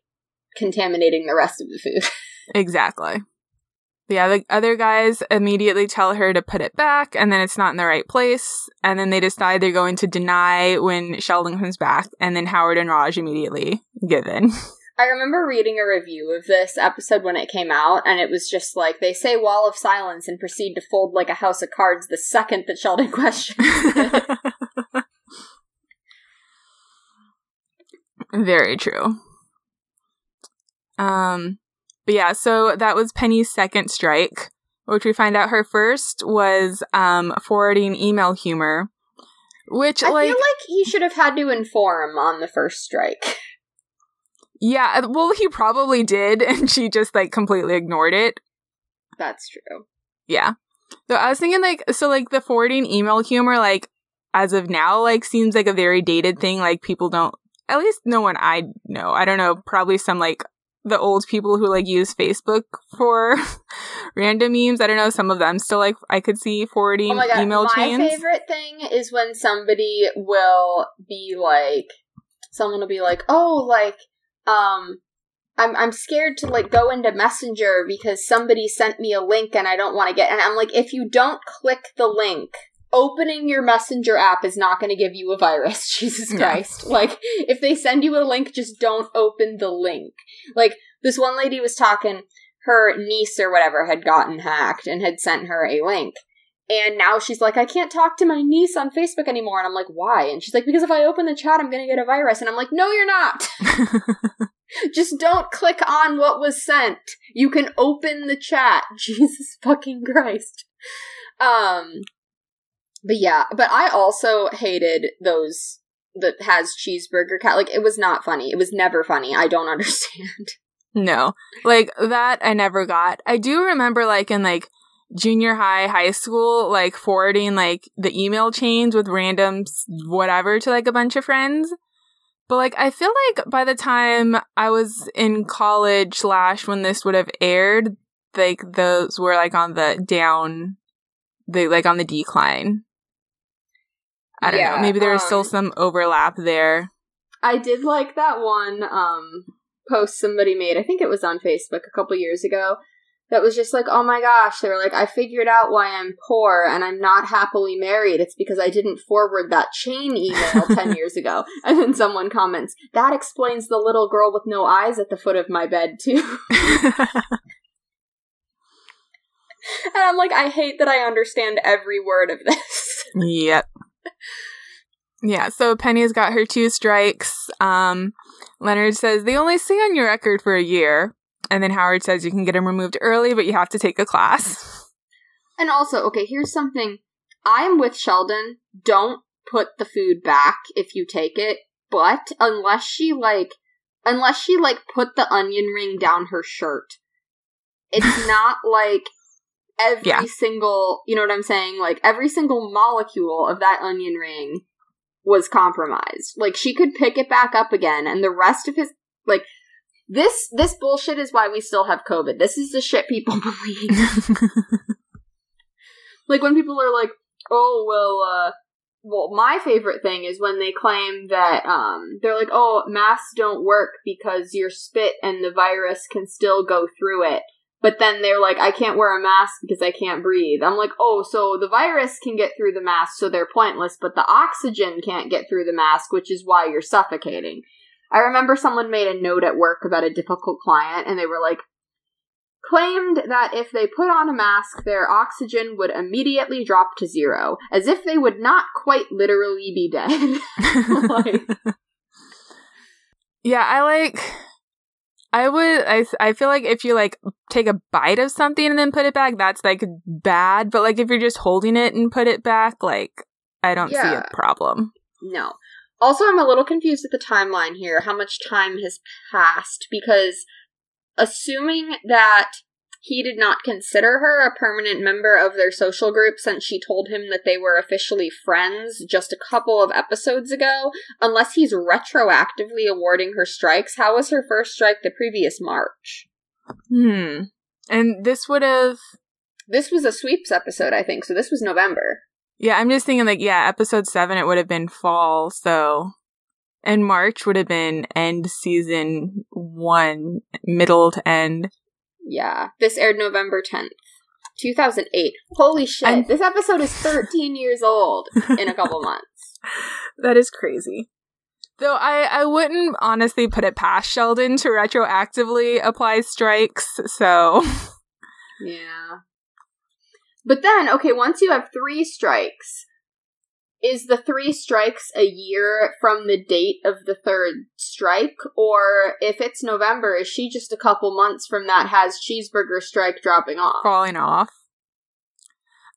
contaminating the rest of the food. exactly. Yeah, the other guys immediately tell her to put it back, and then it's not in the right place. And then they decide they're going to deny when Sheldon comes back, and then Howard and Raj immediately give in. I remember reading a review of this episode when it came out, and it was just like they say wall of silence and proceed to fold like a house of cards the second that Sheldon questions. Very true. Um, but yeah, so that was Penny's second strike, which we find out her first was um forwarding email humor, which I like, feel like he should have had to inform on the first strike. Yeah, uh, well, he probably did, and she just like completely ignored it. That's true. Yeah. So I was thinking, like, so like the forwarding email humor, like, as of now, like, seems like a very dated thing. Like, people don't, at least no one I know. I don't know, probably some like the old people who like use Facebook for random memes. I don't know. Some of them still like I could see forwarding oh my God. email my chains. My favorite thing is when somebody will be like, someone will be like, oh, like um I'm I'm scared to like go into Messenger because somebody sent me a link and I don't want to get and I'm like if you don't click the link opening your messenger app is not going to give you a virus jesus christ. Yeah. like if they send you a link just don't open the link. Like this one lady was talking her niece or whatever had gotten hacked and had sent her a link and now she's like, I can't talk to my niece on Facebook anymore. And I'm like, why? And she's like, because if I open the chat, I'm going to get a virus. And I'm like, no, you're not. Just don't click on what was sent. You can open the chat. Jesus fucking Christ. Um but yeah, but I also hated those that has cheeseburger cat. Like it was not funny. It was never funny. I don't understand. No. Like that I never got. I do remember like in like junior high, high school, like forwarding like the email chains with random whatever to like a bunch of friends. But like I feel like by the time I was in college slash when this would have aired, like those were like on the down the like on the decline. I don't yeah, know. Maybe there was um, still some overlap there. I did like that one um post somebody made. I think it was on Facebook a couple years ago that was just like, oh my gosh, they were like, I figured out why I'm poor and I'm not happily married. It's because I didn't forward that chain email 10 years ago. And then someone comments, that explains the little girl with no eyes at the foot of my bed, too. and I'm like, I hate that I understand every word of this. yep. Yeah, so Penny's got her two strikes. Um, Leonard says they only stay on your record for a year. And then Howard says you can get him removed early, but you have to take a class. And also, okay, here's something. I'm with Sheldon. Don't put the food back if you take it, but unless she like unless she like put the onion ring down her shirt. It's not like every yeah. single, you know what I'm saying? Like every single molecule of that onion ring was compromised. Like she could pick it back up again and the rest of his like this this bullshit is why we still have COVID. This is the shit people believe. like when people are like, "Oh well, uh, well, my favorite thing is when they claim that um, they're like, "Oh, masks don't work because your spit and the virus can still go through it." But then they're like, "I can't wear a mask because I can't breathe." I'm like, "Oh, so the virus can get through the mask, so they're pointless, but the oxygen can't get through the mask, which is why you're suffocating." I remember someone made a note at work about a difficult client, and they were like, claimed that if they put on a mask, their oxygen would immediately drop to zero, as if they would not quite literally be dead. like, yeah, I like. I would. I. I feel like if you like take a bite of something and then put it back, that's like bad. But like if you're just holding it and put it back, like I don't yeah. see a problem. No. Also, I'm a little confused at the timeline here, how much time has passed, because assuming that he did not consider her a permanent member of their social group since she told him that they were officially friends just a couple of episodes ago, unless he's retroactively awarding her strikes, how was her first strike the previous March? Hmm. And this would have. This was a sweeps episode, I think, so this was November. Yeah, I'm just thinking like, yeah, episode seven, it would have been fall. So, and March would have been end season one, middle to end. Yeah. This aired November 10th, 2008. Holy shit. I'm- this episode is 13 years old in a couple months. That is crazy. Though I, I wouldn't honestly put it past Sheldon to retroactively apply strikes, so. Yeah. But then, okay, once you have three strikes, is the three strikes a year from the date of the third strike? Or if it's November, is she just a couple months from that has cheeseburger strike dropping off? Falling off.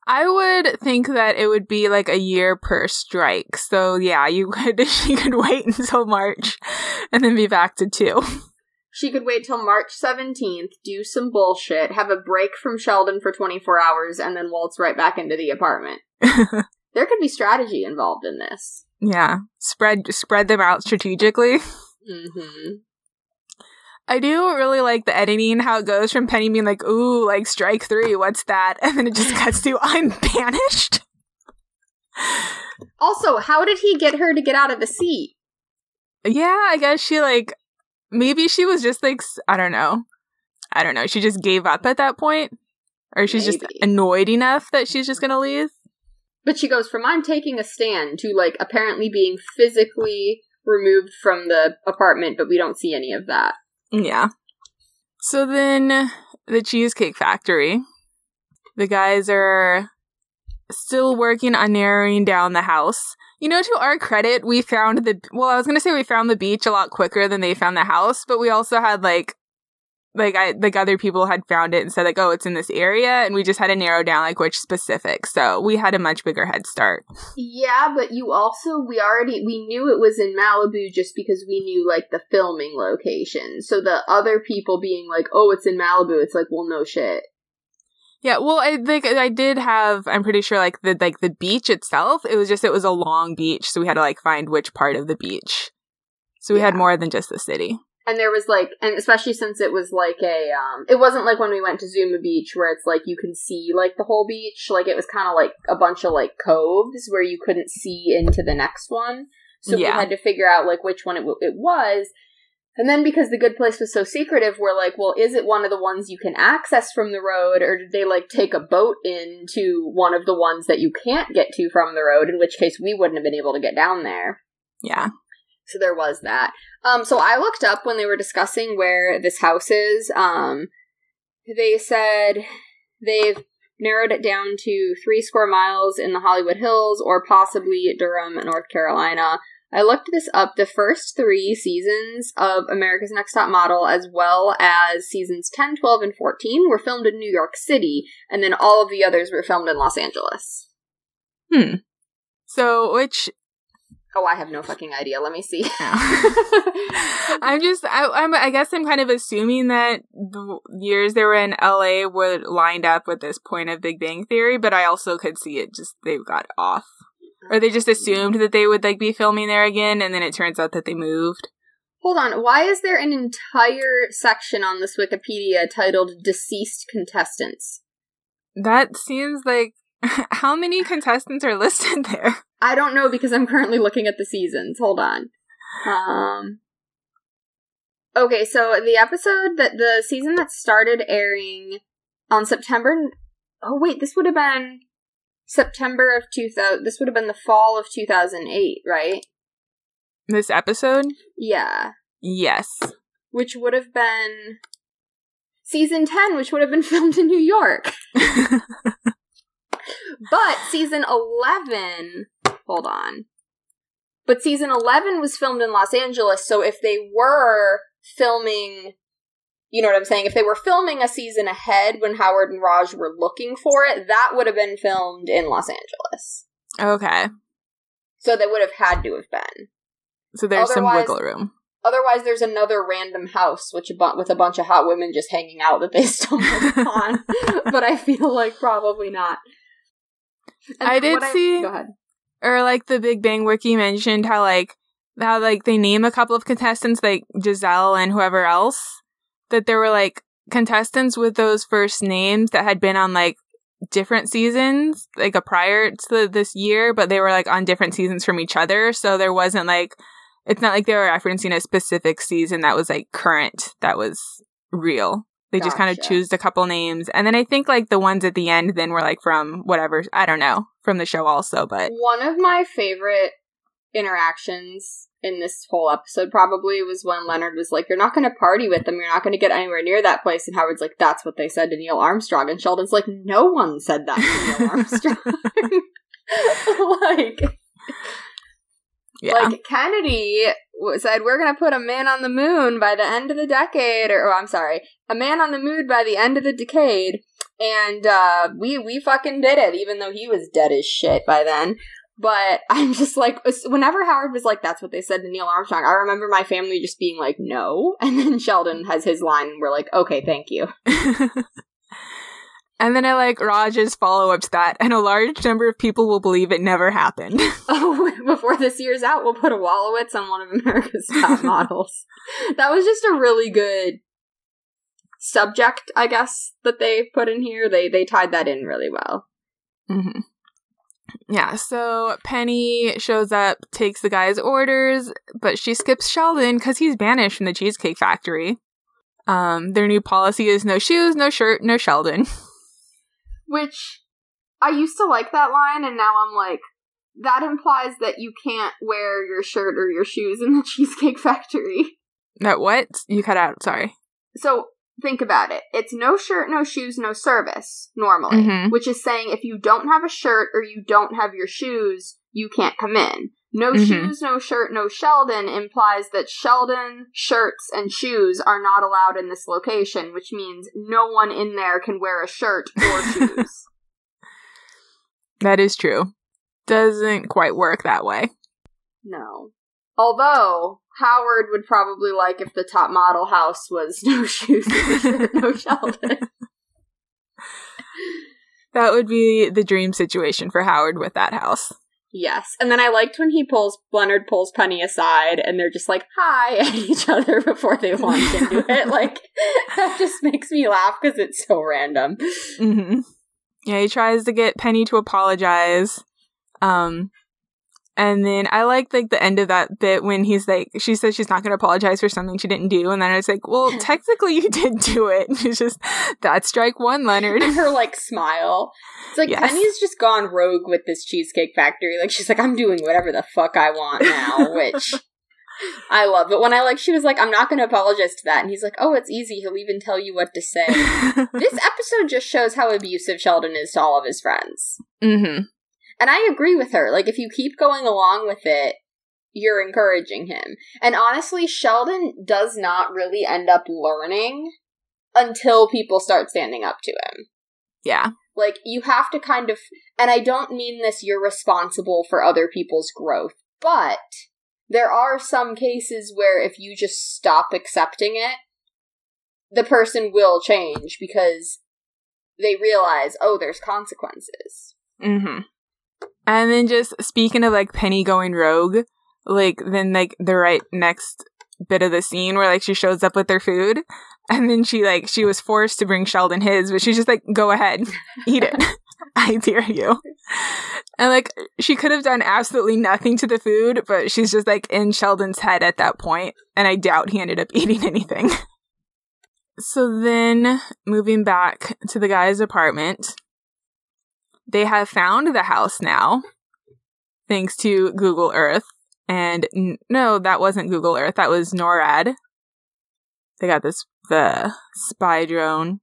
I would think that it would be like a year per strike. So yeah, you could she could wait until March and then be back to two. She could wait till March 17th, do some bullshit, have a break from Sheldon for 24 hours, and then waltz right back into the apartment. there could be strategy involved in this. Yeah. Spread spread them out strategically. Mm-hmm. I do really like the editing, how it goes from Penny being like, ooh, like strike three, what's that? And then it just cuts to, I'm banished. Also, how did he get her to get out of the seat? Yeah, I guess she like maybe she was just like I don't know. I don't know. She just gave up at that point, or she's maybe. just annoyed enough that she's just gonna leave. But she goes from I'm taking a stand to like apparently being physically removed from the apartment, but we don't see any of that. Yeah. So then the Cheesecake Factory. The guys are still working on narrowing down the house. You know, to our credit, we found the well, I was gonna say we found the beach a lot quicker than they found the house, but we also had like like I like other people had found it and said like, oh, it's in this area, and we just had to narrow down like which specific. So we had a much bigger head start. Yeah, but you also we already we knew it was in Malibu just because we knew like the filming location. So the other people being like, "Oh, it's in Malibu," it's like, well, no shit. Yeah, well, I think I did have. I'm pretty sure, like the like the beach itself. It was just it was a long beach, so we had to like find which part of the beach. So we Yeah. had more than just the city. And there was like, and especially since it was like a, um, it wasn't like when we went to Zuma Beach where it's like you can see like the whole beach. Like it was kind of like a bunch of like coves where you couldn't see into the next one. So we had to figure out like which one it, w- it was. And then because the good place was so secretive, we're like, well, is it one of the ones you can access from the road, or did they like take a boat into one of the ones that you can't get to from the road? In which case, we wouldn't have been able to get down there. Yeah, So there was that. Um, so I looked up when they were discussing where this house is. Um, they said they've narrowed it down to three square miles in the Hollywood Hills or possibly Durham, North Carolina. I looked this up. The first three seasons of America's Next Top Model, as well as seasons 10, 12, and 14, were filmed in New York City, and then all of the others were filmed in Los Angeles. Hmm. So which Oh, I have no fucking idea. Let me see. I'm just I, I'm I guess I'm kind of assuming that the years they were in LA were lined up with this point of Big Bang Theory, but I also could see it just they got off. Or they just assumed that they would like be filming there again and then it turns out that they moved. Hold on. Why is there an entire section on this Wikipedia titled Deceased Contestants? That seems like how many contestants are listed there? I don't know because I'm currently looking at the seasons. Hold on. Um Okay, so the episode that the season that started airing on September Oh wait, this would have been September of 2000 this would have been the fall of 2008, right? This episode? Yeah. Yes. Which would have been season 10, which would have been filmed in New York. But season 11, hold on. But season 11 was filmed in Los Angeles, so if they were filming, you know what I'm saying? If they were filming a season ahead when Howard and Raj were looking for it, that would have been filmed in Los Angeles. okay. So they would have had to have been. So there's some wiggle room. Otherwise, there's another random house which a bu- with a bunch of hot women just hanging out that they stumbled upon. but I feel like probably not. And I did see- Go ahead. or like the Big Bang Wiki mentioned how like how like they name a couple of contestants like Giselle and whoever else that there were like contestants with those first names that had been on like different seasons like a prior to this year but they were like on different seasons from each other. So there wasn't like it's not like they were referencing a specific season that was like current that was real. They just kind of Gotcha. choose a couple names. And then i think like the ones at the end then were like from whatever i don't know from the show also but One of my favorite interactions in this whole episode probably was when Leonard was like, You're not going to party with them. You're not going to get anywhere near that place. And Howard's like, That's what they said to Neil Armstrong. And Sheldon's like, No one said that to Neil Armstrong. like, yeah like Kennedy said, We're going to put a man on the moon by the end of the decade. Or, oh, I'm sorry, a man on the moon by the end of the decade. And uh, we we fucking did it, even though he was dead as shit by then. But I'm just like, whenever Howard was like, "That's what they said to Neil Armstrong," I remember my family just being like, "No," and then Sheldon has his line, and we're like, "Okay, thank you." and then I like Raj's follow up to that, and a large number of people will believe it never happened. Oh, before this year's out, we'll put a Wolowitz on one of America's top models. That was just a really good subject, I guess, that they put in here. They they tied that in really well. hmm Yeah, so Penny shows up, takes the guy's orders, but she skips Sheldon because he's banished from the Cheesecake Factory. Um, their new policy is no shoes, no shirt, no Sheldon. Which I used to like that line, and now I'm like, that implies that you can't wear your shirt or your shoes in the Cheesecake Factory. That what? You cut out, sorry. So think about it. It's no shirt, no shoes, no service, normally. Mhm. Which is saying if you don't have a shirt or you don't have your shoes, you can't come in. No Mhm. shoes, no shirt, no Sheldon implies that Sheldon, shirts, and shoes are not allowed in this location, which means no one in there can wear a shirt or shoes. That is true. Doesn't quite work that way. No. Although, Howard would probably like if the top model house was no shoes, no Sheldon. That would be the dream situation for Howard with that house. Yes. And then I liked when he pulls, Leonard pulls Penny aside and they're just like, hi at each other before they launch into it. Like, that just makes me laugh because it's so random. hmm Yeah, he tries to get Penny to apologize. Um, and then I like like the end of that bit when he's like, she says she's not going to apologize for something she didn't do, and then it's like, well, technically you did do it. It's just that's strike one, Leonard. And her, like, smile. It's like Yes. Penny's just gone rogue with this Cheesecake Factory. Like, she's like, I'm doing whatever the fuck I want now, which I love. But when I, like, she was like, I'm not going to apologize to that. And he's like, oh, it's easy. He'll even tell you what to say. this episode just shows how abusive Sheldon is to all of his friends. hmm And I agree with her. Like, if you keep going along with it, you're encouraging him. And honestly, Sheldon does not really end up learning until people start standing up to him. Yeah. Like, you have to kind of, and I don't mean this, you're responsible for other people's growth, but there are some cases where if you just stop accepting it, the person will change because they realize, oh, there's consequences. hmm And then just speaking of like Penny going rogue, like then like the right next bit of the scene where like she shows up with their food and then she like she was forced to bring Sheldon his, but she's just like, go ahead, eat it. I dare you. And like she could have done absolutely nothing to the food, but she's just like in Sheldon's head at that point, and I doubt he ended up eating anything. So then moving back to the guy's apartment, they have found the house now, thanks to Google Earth. And n- no, that wasn't Google Earth. That was NORAD. They got this the spy drone.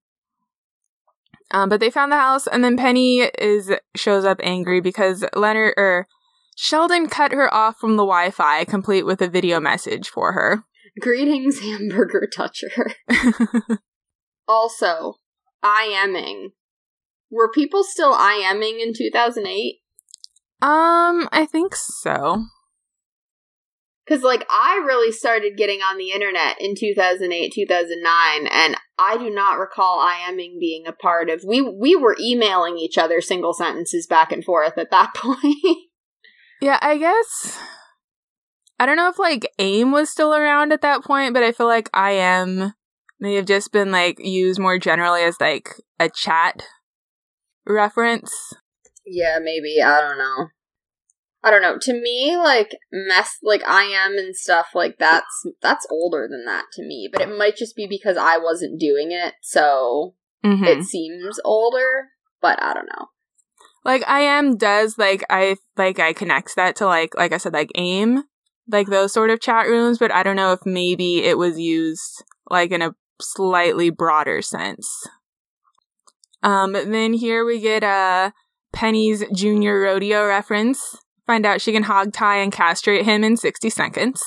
Um, but they found the house, and then Penny is shows up angry because Leonard or Sheldon cut her off from the Wi-Fi, complete with a video message for her. Greetings, hamburger toucher. Also, IMing. Were people still IMing in 2008? um, I think so. Because, like, I really started getting on the internet in 2008, 2009, and I do not recall IMing being a part of. We we were emailing each other single sentences back and forth at that point. Yeah, I guess. I don't know if like AIM was still around at that point, but I feel like IM may have just been like used more generally as like a chat reference. yeah, maybe. I don't know. I don't know. To me, like mess, like IM and stuff like that's that's older than that to me. But it might just be because I wasn't doing it, so Mm-hmm. it seems older. But I don't know. like IM does like I like I connect that to like like I said like AIM, like those sort of chat rooms, but I don't know if maybe it was used like in a slightly broader sense. Um, then here we get uh Penny's junior rodeo reference. Find out she can hog tie and castrate him in 60 seconds.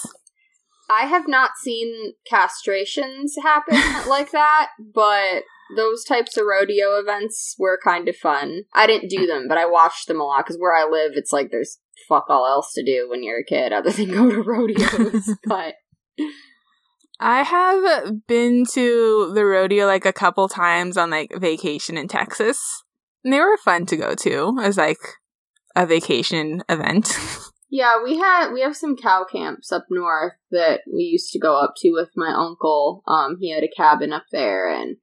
I have not seen castrations happen like that, but those types of rodeo events were kind of fun. I didn't do them, but I watched them a lot because where I live, it's like there's fuck all else to do when you're a kid other than go to rodeos. but I have been to the rodeo like a couple times on like vacation in Texas. And they were fun to go to as like a vacation event. yeah, we had we have some cow camps up north that we used to go up to with my uncle. Um, he had a cabin up there, and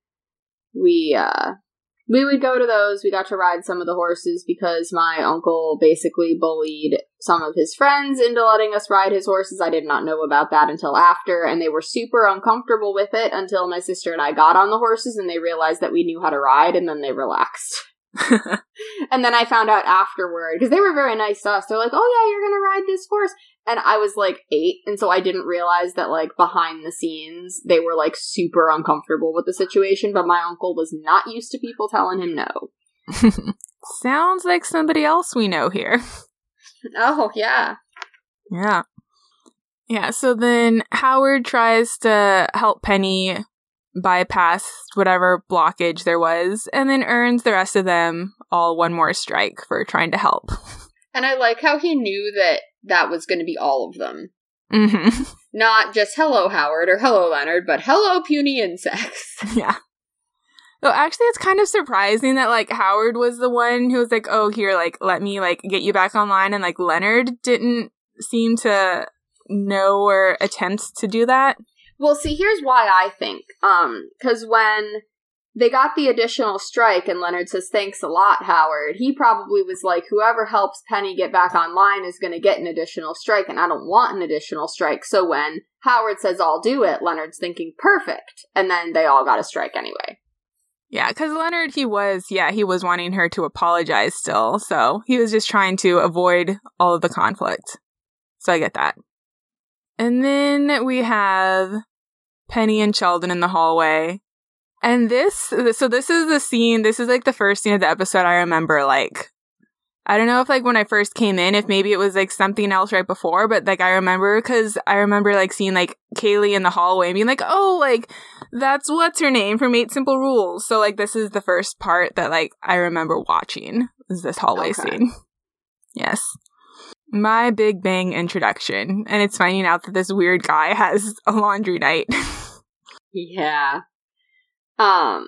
we uh we would go to those. We got to ride some of the horses because my uncle basically bullied some of his friends into letting us ride his horses. I did not know about that until after, and they were super uncomfortable with it until my sister and I got on the horses and they realized that we knew how to ride, and then they relaxed. And then I found out afterward because they were very nice to us. They're like, "Oh yeah, you're gonna ride this horse," and I was like eight, and so I didn't realize that like behind the scenes they were like super uncomfortable with the situation. But my uncle was not used to people telling him no. Sounds like somebody else we know here. Oh, yeah. Yeah. Yeah, so then Howard tries to help Penny bypass whatever blockage there was, and then earns the rest of them all one more strike for trying to help. And I like how he knew that that was going to be all of them. hmm Not just hello, Howard, or hello, Leonard, but hello, puny insects. Yeah. So actually, it's kind of surprising that like Howard was the one who was like, "Oh, here, like let me like get you back online," and like Leonard didn't seem to know or attempt to do that. Well, see, here's why I think. Um, because when they got the additional strike and Leonard says, thanks a lot, Howard, he probably was like, whoever helps Penny get back online is going to get an additional strike, and I don't want an additional strike. So when Howard says, I'll do it, Leonard's thinking, perfect. And then they all got a strike anyway. Yeah, because Leonard, he was, yeah, he was wanting her to apologize still, so he was just trying to avoid all of the conflict. So I get that. And then we have Penny and Sheldon in the hallway. And this, so this is the scene, this is like the first scene of the episode I remember, like, I don't know if like when I first came in, if maybe it was like something else right before, but like I remember because I remember like seeing like Kaley in the hallway and being like, oh, like that's what's her name from Eight Simple Rules. So like this is the first part that like I remember watching is this hallway Okay. scene. Yes. My Big Bang introduction. And it's finding out that this weird guy has a laundry night. Yeah. Um,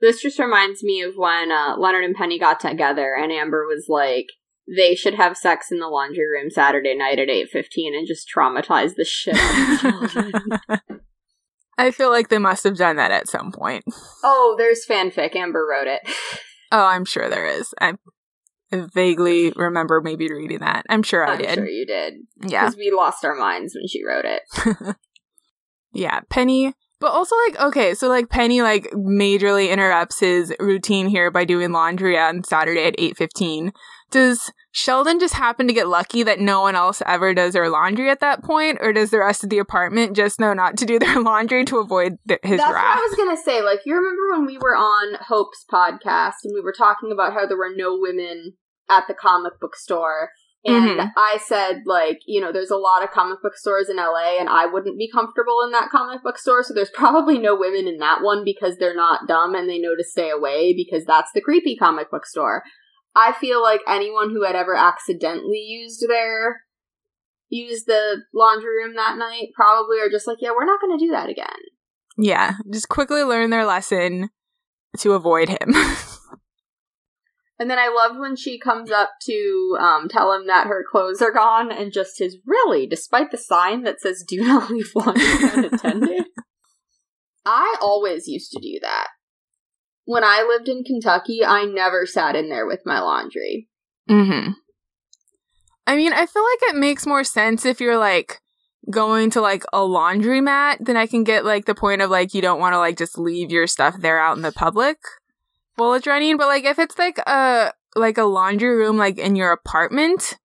this just reminds me of when uh, Leonard and Penny got together, and Amber was like, they should have sex in the laundry room Saturday night at eight fifteen, and just traumatize the shit out of children. I feel like they must have done that at some point. oh, there's fanfic. Amber wrote it. Oh, I'm sure there is. I I vaguely remember maybe reading that. I'm sure I I'm did. sure you did. Yeah. Because we lost our minds when she wrote it. Yeah, Penny. But also, like, okay, so like Penny like majorly interrupts his routine here by doing laundry on Saturday at eight fifteen. Does Sheldon just happen to get lucky that no one else ever does their laundry at that point, or does the rest of the apartment just know not to do their laundry to avoid th- his That's wrath? what I was gonna say. Like, you remember when we were on Hope's podcast and we were talking about how there were no women at the comic book store, and Mhm. I said, like, you know, there's a lot of comic book stores in LA, and I wouldn't be comfortable in that comic book store, so there's probably no women in that one because they're not dumb and they know to stay away because that's the creepy comic book store. I feel like anyone who had ever accidentally used their used the laundry room that night probably are just like, yeah, we're not going to do that again. yeah, just quickly learn their lesson to avoid him. And then I loved when she comes up to um, tell him that her clothes are gone, and just his really, despite the sign that says "Do not leave laundry unattended." I always used to do that. When I lived in Kentucky, I never sat in there with my laundry. hmm I mean, I feel like it makes more sense if you're like going to like a laundromat, then I can get like the point of like you don't want to like just leave your stuff there out in the public while it's running. But like if it's like a like a laundry room like in your apartment,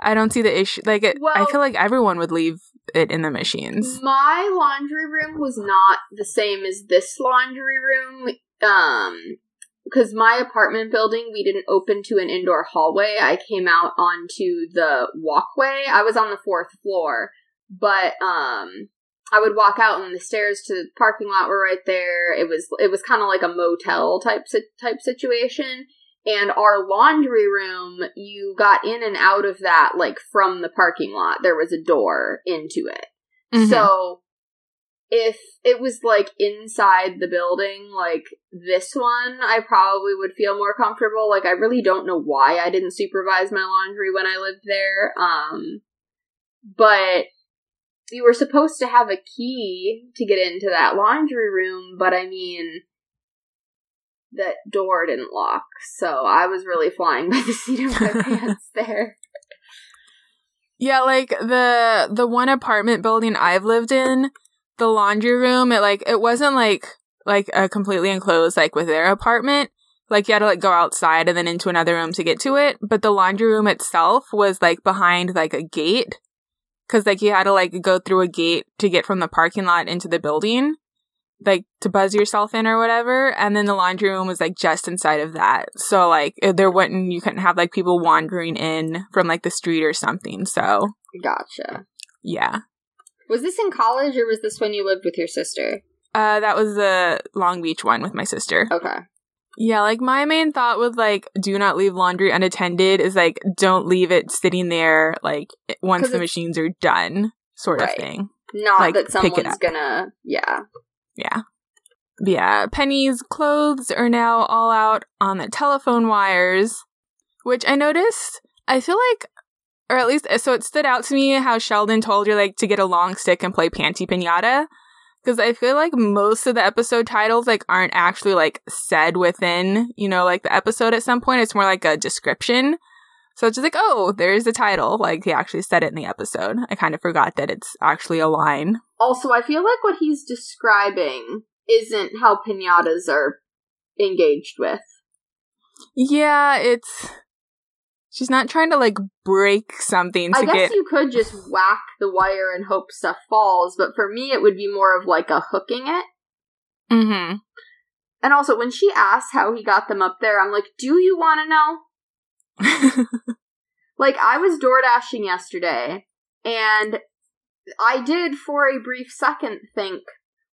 I don't see the issue. Like it, I feel like everyone would leave it in the machines. My laundry room was not the same as this laundry room. Um, because my apartment building, we didn't open to an indoor hallway. I came out onto the walkway. I was on the fourth floor, but um, I would walk out and the stairs to the parking lot were right there. It was it was kind of like a motel type type situation. And our laundry room, you got in and out of that like from the parking lot. There was a door into it. Mhm. So if it was like inside the building, like this one, I probably would feel more comfortable. Like I really don't know why I didn't supervise my laundry when I lived there. Um but you were supposed to have a key to get into that laundry room, but I mean that door didn't lock. So I was really flying by the seat of my pants there. Yeah, like the the one apartment building I've lived in, the laundry room, it like it wasn't like like a completely enclosed like with their apartment. Like you had to like go outside and then into another room to get to it. But the laundry room itself was like behind like a gate. Cause like you had to like go through a gate to get from the parking lot into the building. like to buzz yourself in or whatever. And then the laundry room was like just inside of that. So like there wouldn't, you couldn't have like people wandering in from like the street or something. So Gotcha. yeah. Was this in college or was this when you lived with your sister? Uh, that was the Long Beach one with my sister. Okay. Yeah, like my main thought with like do not leave laundry unattended is like don't leave it sitting there like once the machines are done, sort Right. of thing. Not Like, that someone's gonna. Yeah. Yeah. Yeah, Penny's clothes are now all out on the telephone wires, which I noticed. I feel like, or at least, so it stood out to me how Sheldon told her like to get a long stick and play Panty Pinata. Because I feel like most of the episode titles like aren't actually like said within, you know, like the episode at some point. It's more like a description. So it's just like, oh, there's the title. Like he actually said it in the episode. I kind of forgot that it's actually a line. Also, I feel like what he's describing isn't how pinatas are engaged with. Yeah, it's she's not trying to like break something to I guess get you could just whack the wire and hope stuff falls, but for me, it would be more of like a hooking it. Mhm. And also, when she asks how he got them up there, I'm like, do you want to know? Like, I was door dashing yesterday, and I did for a brief second think,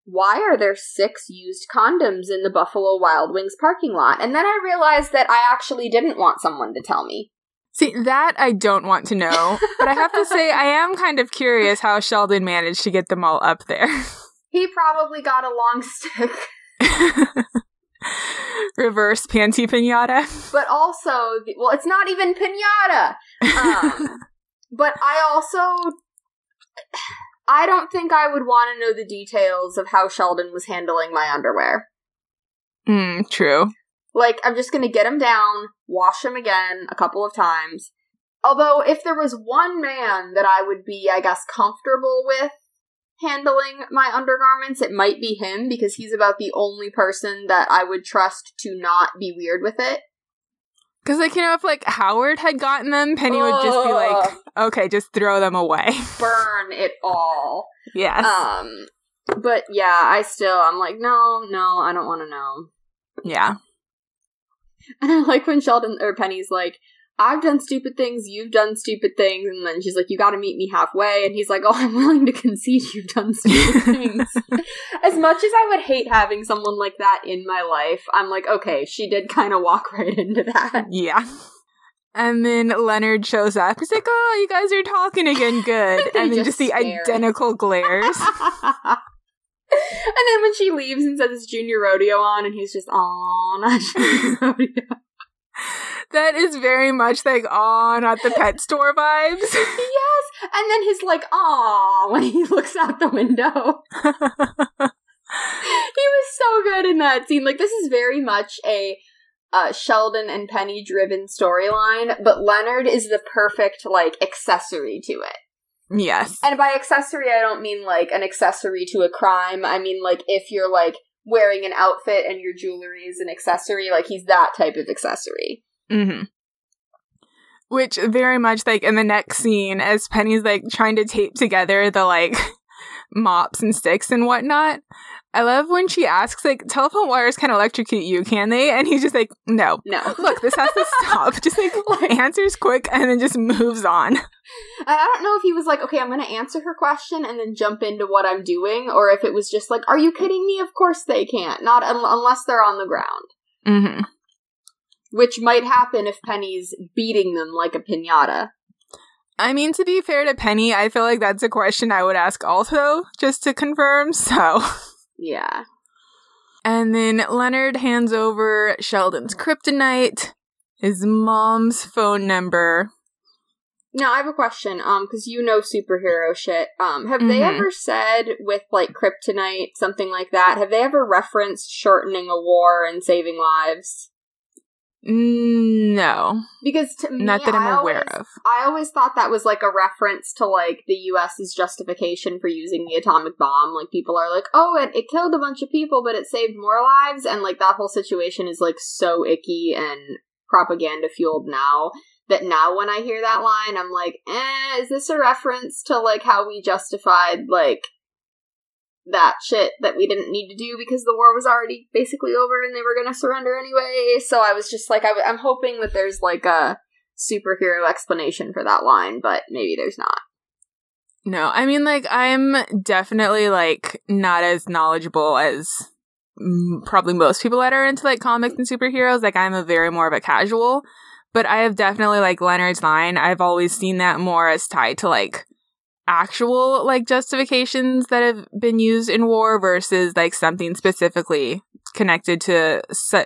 why are there six used condoms in the Buffalo Wild Wings parking lot? And then I realized that I actually didn't want someone to tell me. See, that I don't want to know, but I have to say I am kind of curious how Sheldon managed to get them all up there. He probably got a long stick. Reverse panty pinata. but also well it's not even piñata um, but i also i don't think i would want to know the details of how sheldon was handling my underwear Mm, true. Like i'm just gonna get them down wash them again a couple of times although if there was one man that i would be i guess comfortable with handling my undergarments it might be him because he's about the only person that i would trust to not be weird with it Because, like, you know, if like Howard had gotten them, Penny would just be like, okay, just throw them away. burn it all yes. Um, but yeah, I still I'm like, no, no, I don't want to know. yeah. And I like when Sheldon or Penny's like, I've done stupid things, you've done stupid things, and then she's like, you got to meet me halfway, and he's like, oh, I'm willing to concede you've done stupid things. as much as I would hate having someone like that in my life, I'm like, okay, she did kind of walk right into that. Yeah. And then Leonard shows up. He's like, "Oh, you guys are talking again, good." And then just just the identical glares. And then when she leaves and says it's Junior Rodeo on, and he's just, oh, not Junior Rodeo. that is very much like, "Oh, not the pet store vibes." yes, and then his like, "aw" when he looks out the window. he was so good in that scene. Like this is very much a uh, Sheldon and Penny driven storyline, but Leonard is the perfect like accessory to it. Yes. And by accessory, I don't mean like an accessory to a crime. I mean like if you're like wearing an outfit and your jewelry is an accessory, like he's that type of accessory. hmm Which very much like in the next scene, as Penny's like trying to tape together the like mops and sticks and whatnot. I love when she asks, like, telephone wires can electrocute you, can they? And he's just like, no. No. Look, this has to stop. Just like Like- answers quick and then just moves on. I don't know if he was like, okay, I'm going to answer her question and then jump into what I'm doing, or if it was just like, are you kidding me? Of course they can't. Not un- unless they're on the ground. hmm Which might happen if Penny's beating them like a pinata. I mean, to be fair to Penny, I feel like that's a question I would ask also, just to confirm. So. Yeah. And then Leonard hands over Sheldon's kryptonite, his mom's phone number. Now I have a question, um, because you know superhero shit. Um, have they Mhm. ever said with like kryptonite, something like that? Have they ever referenced shortening a war and saving lives? No, Because to me, not that I'm I aware always- of. I always thought that was like a reference to like the US's justification for using the atomic bomb. Like people are like, "Oh, it, it killed a bunch of people, but it saved more lives," and like that whole situation is like so icky and propaganda fueled now that now when I hear that line, I'm like, "Eh, is this a reference to like how we justified like that shit that we didn't need to do because the war was already basically over and they were going to surrender anyway. So I was just like, i w- I'm hoping that there's like a superhero explanation for that line, but maybe there's not. No, I mean, like, I'm definitely, like, not as knowledgeable as probably most people that are into, like, comics and superheroes. Like, I'm a very more of a casual, but I have definitely, like, Leonard's line. I've always seen that more as tied to, like, actual, like, justifications that have been used in war versus, like, something specifically connected to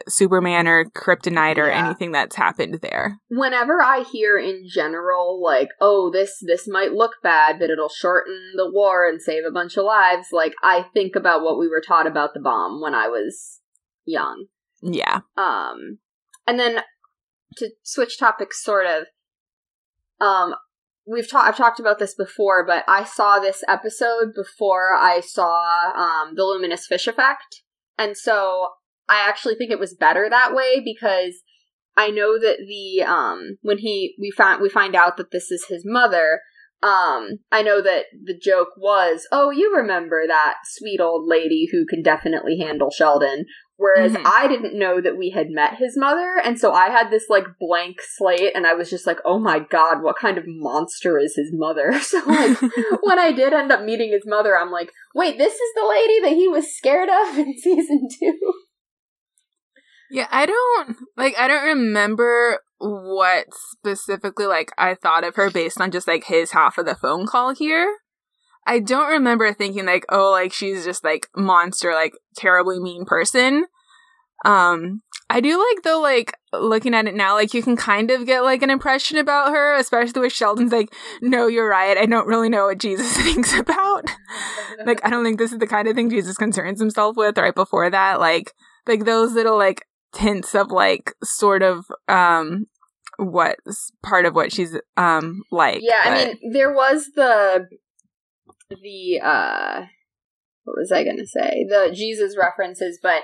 Superman or Kryptonite or yeah. anything that's happened there. Whenever I hear in general like, "Oh, this this might look bad, but it'll shorten the war and save a bunch of lives," like I think about what we were taught about the bomb when I was young. Yeah. Um and then to switch topics sort of um we've talked I've talked about this before, but I saw this episode before I saw um the luminous fish effect and so I actually think it was better that way because I know that the um when he we find we find out that this is his mother, um I know that the joke was, "Oh, you remember that sweet old lady who can definitely handle Sheldon." Whereas mm-hmm. I didn't know that we had met his mother, and so I had this like blank slate, and I was just like, "Oh my god, what kind of monster is his mother?" So like, when I did end up meeting his mother, I'm like, "Wait, this is the lady that he was scared of in season two? Yeah, I don't like. I don't remember what specifically like I thought of her based on just like his half of the phone call here. I don't remember thinking like, oh, like she's just like monster, like terribly mean person. Um, I do like though, like looking at it now, like you can kind of get like an impression about her, especially with Sheldon's like, no, you're right. I don't really know what Jesus thinks about. like, I don't think this is the kind of thing Jesus concerns himself with right before that. Like, like those little like hints of like sort of, um, what part of what she's um like. Yeah, but... I mean, there was the the uh what was I gonna say? The Jesus references, but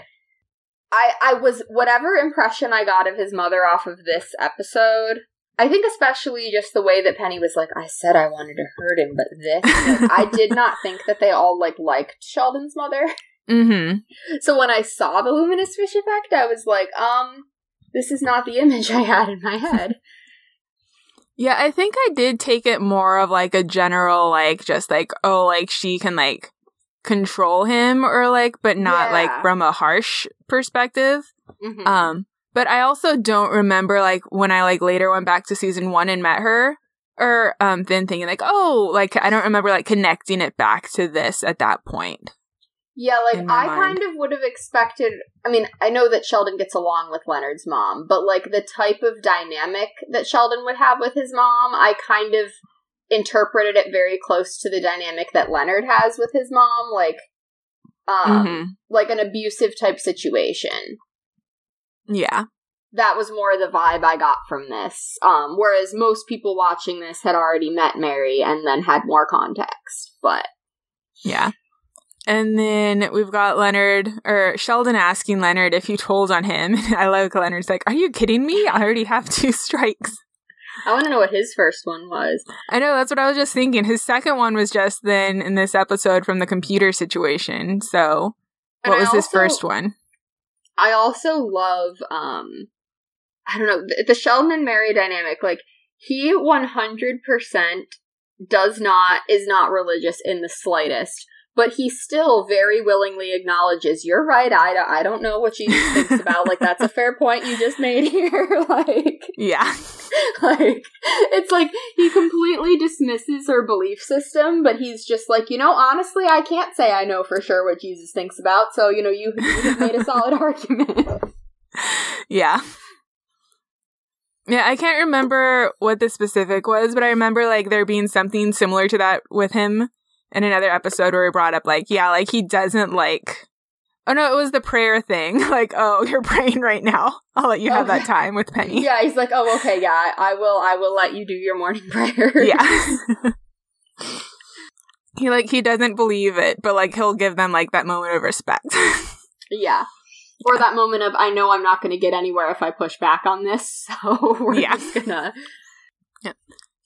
I I was whatever impression I got of his mother off of this episode. I think especially just the way that Penny was like, I said I wanted to hurt him, but this like, I did not think that they all like liked Sheldon's mother. Mm-hmm. So when I saw the luminous fish effect, I was like, um, this is not the image I had in my head. Yeah, I think I did take it more of like a general, like, just like, oh, like she can like control him or like, but not yeah. like from a harsh perspective. Mm-hmm. Um, but I also don't remember like when I like later went back to season one and met her or um then thinking like, oh, like I don't remember like connecting it back to this at that point. Yeah, like I mind. kind of would have expected. I mean, I know that Sheldon gets along with Leonard's mom, but like the type of dynamic that Sheldon would have with his mom, I kind of interpreted it very close to the dynamic that Leonard has with his mom, like um mm-hmm. like an abusive type situation. Yeah. That was more the vibe I got from this. Um whereas most people watching this had already met Mary and then had more context, but yeah. And then we've got Leonard or Sheldon asking Leonard if he told on him. I like Leonard's like, "Are you kidding me? I already have two strikes." I want to know what his first one was. I know that's what I was just thinking. His second one was just then in this episode from the computer situation. So, what was also, his first one? I also love um I don't know, the, the Sheldon and Mary dynamic like he 100% does not is not religious in the slightest but he still very willingly acknowledges you're right ida. I don't know what jesus thinks about. Like that's a fair point you just made here. Like yeah. like it's like he completely dismisses her belief system but he's just like you know honestly i can't say i know for sure what jesus thinks about so you know you, you have made a solid argument. Yeah. Yeah, I can't remember what the specific was, but I remember like there being something similar to that with him in another episode where we brought up like, yeah, like he doesn't like Oh no, it was the prayer thing. Like, oh, you're praying right now. I'll let you have that time with Penny. Yeah, he's like, oh, okay, yeah, I will. I will let you do your morning prayer. yeah. he like he doesn't believe it, but like he'll give them like that moment of respect. yeah. Or yeah. that moment of I know I'm not going to get anywhere if I push back on this, so we're yeah. just gonna. Yeah.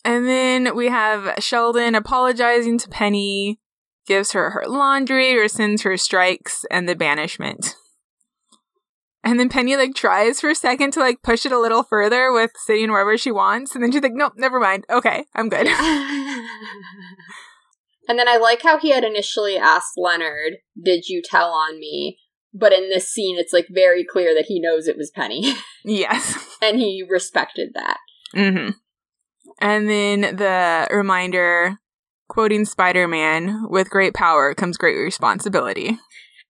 And then we have Sheldon apologizing to Penny. gives her her laundry, rescinds her strikes, and the banishment. And then Penny like tries for a second to like push it a little further with sitting wherever she wants, and then she's like, "Nope, never mind. Okay, I'm good." and then I like how he had initially asked Leonard, "Did you tell on me?" But in this scene, it's like very clear that he knows it was Penny. yes, and he respected that. Mm-hmm. And then the reminder, quoting Spider Man, "With great power comes great responsibility."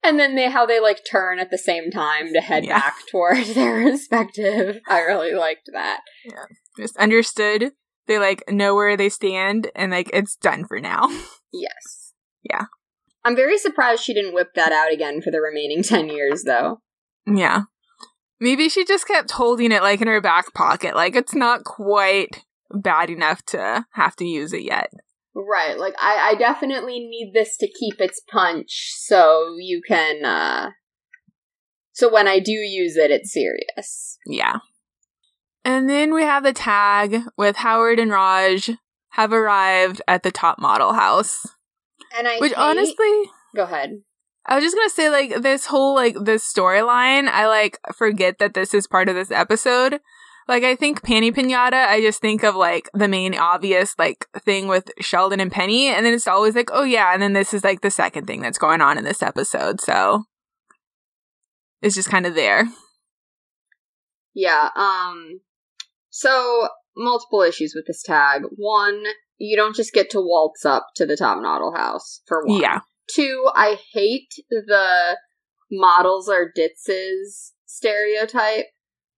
And then they how they like turn at the same time to head yeah. back towards their respective. I really liked that. Yeah. Just understood. They like know where they stand and like it's done for now. Yes. Yeah. I'm very surprised she didn't whip that out again for the remaining 10 years though. Yeah. Maybe she just kept holding it like in her back pocket. Like it's not quite bad enough to have to use it yet. Right. Like I, I definitely need this to keep its punch so you can uh so when I do use it it's serious. Yeah. And then we have the tag with Howard and Raj have arrived at the top model house. And I Which hate... honestly Go ahead. I was just gonna say, like, this whole, like, this storyline, I, like, forget that this is part of this episode like I think Panty Pinata, I just think of like the main obvious like thing with Sheldon and Penny, and then it's always like, oh yeah, and then this is like the second thing that's going on in this episode. So it's just kind of there. Yeah, um so multiple issues with this tag. One, you don't just get to waltz up to the top model house for one. Yeah. Two, I hate the models are ditzes stereotype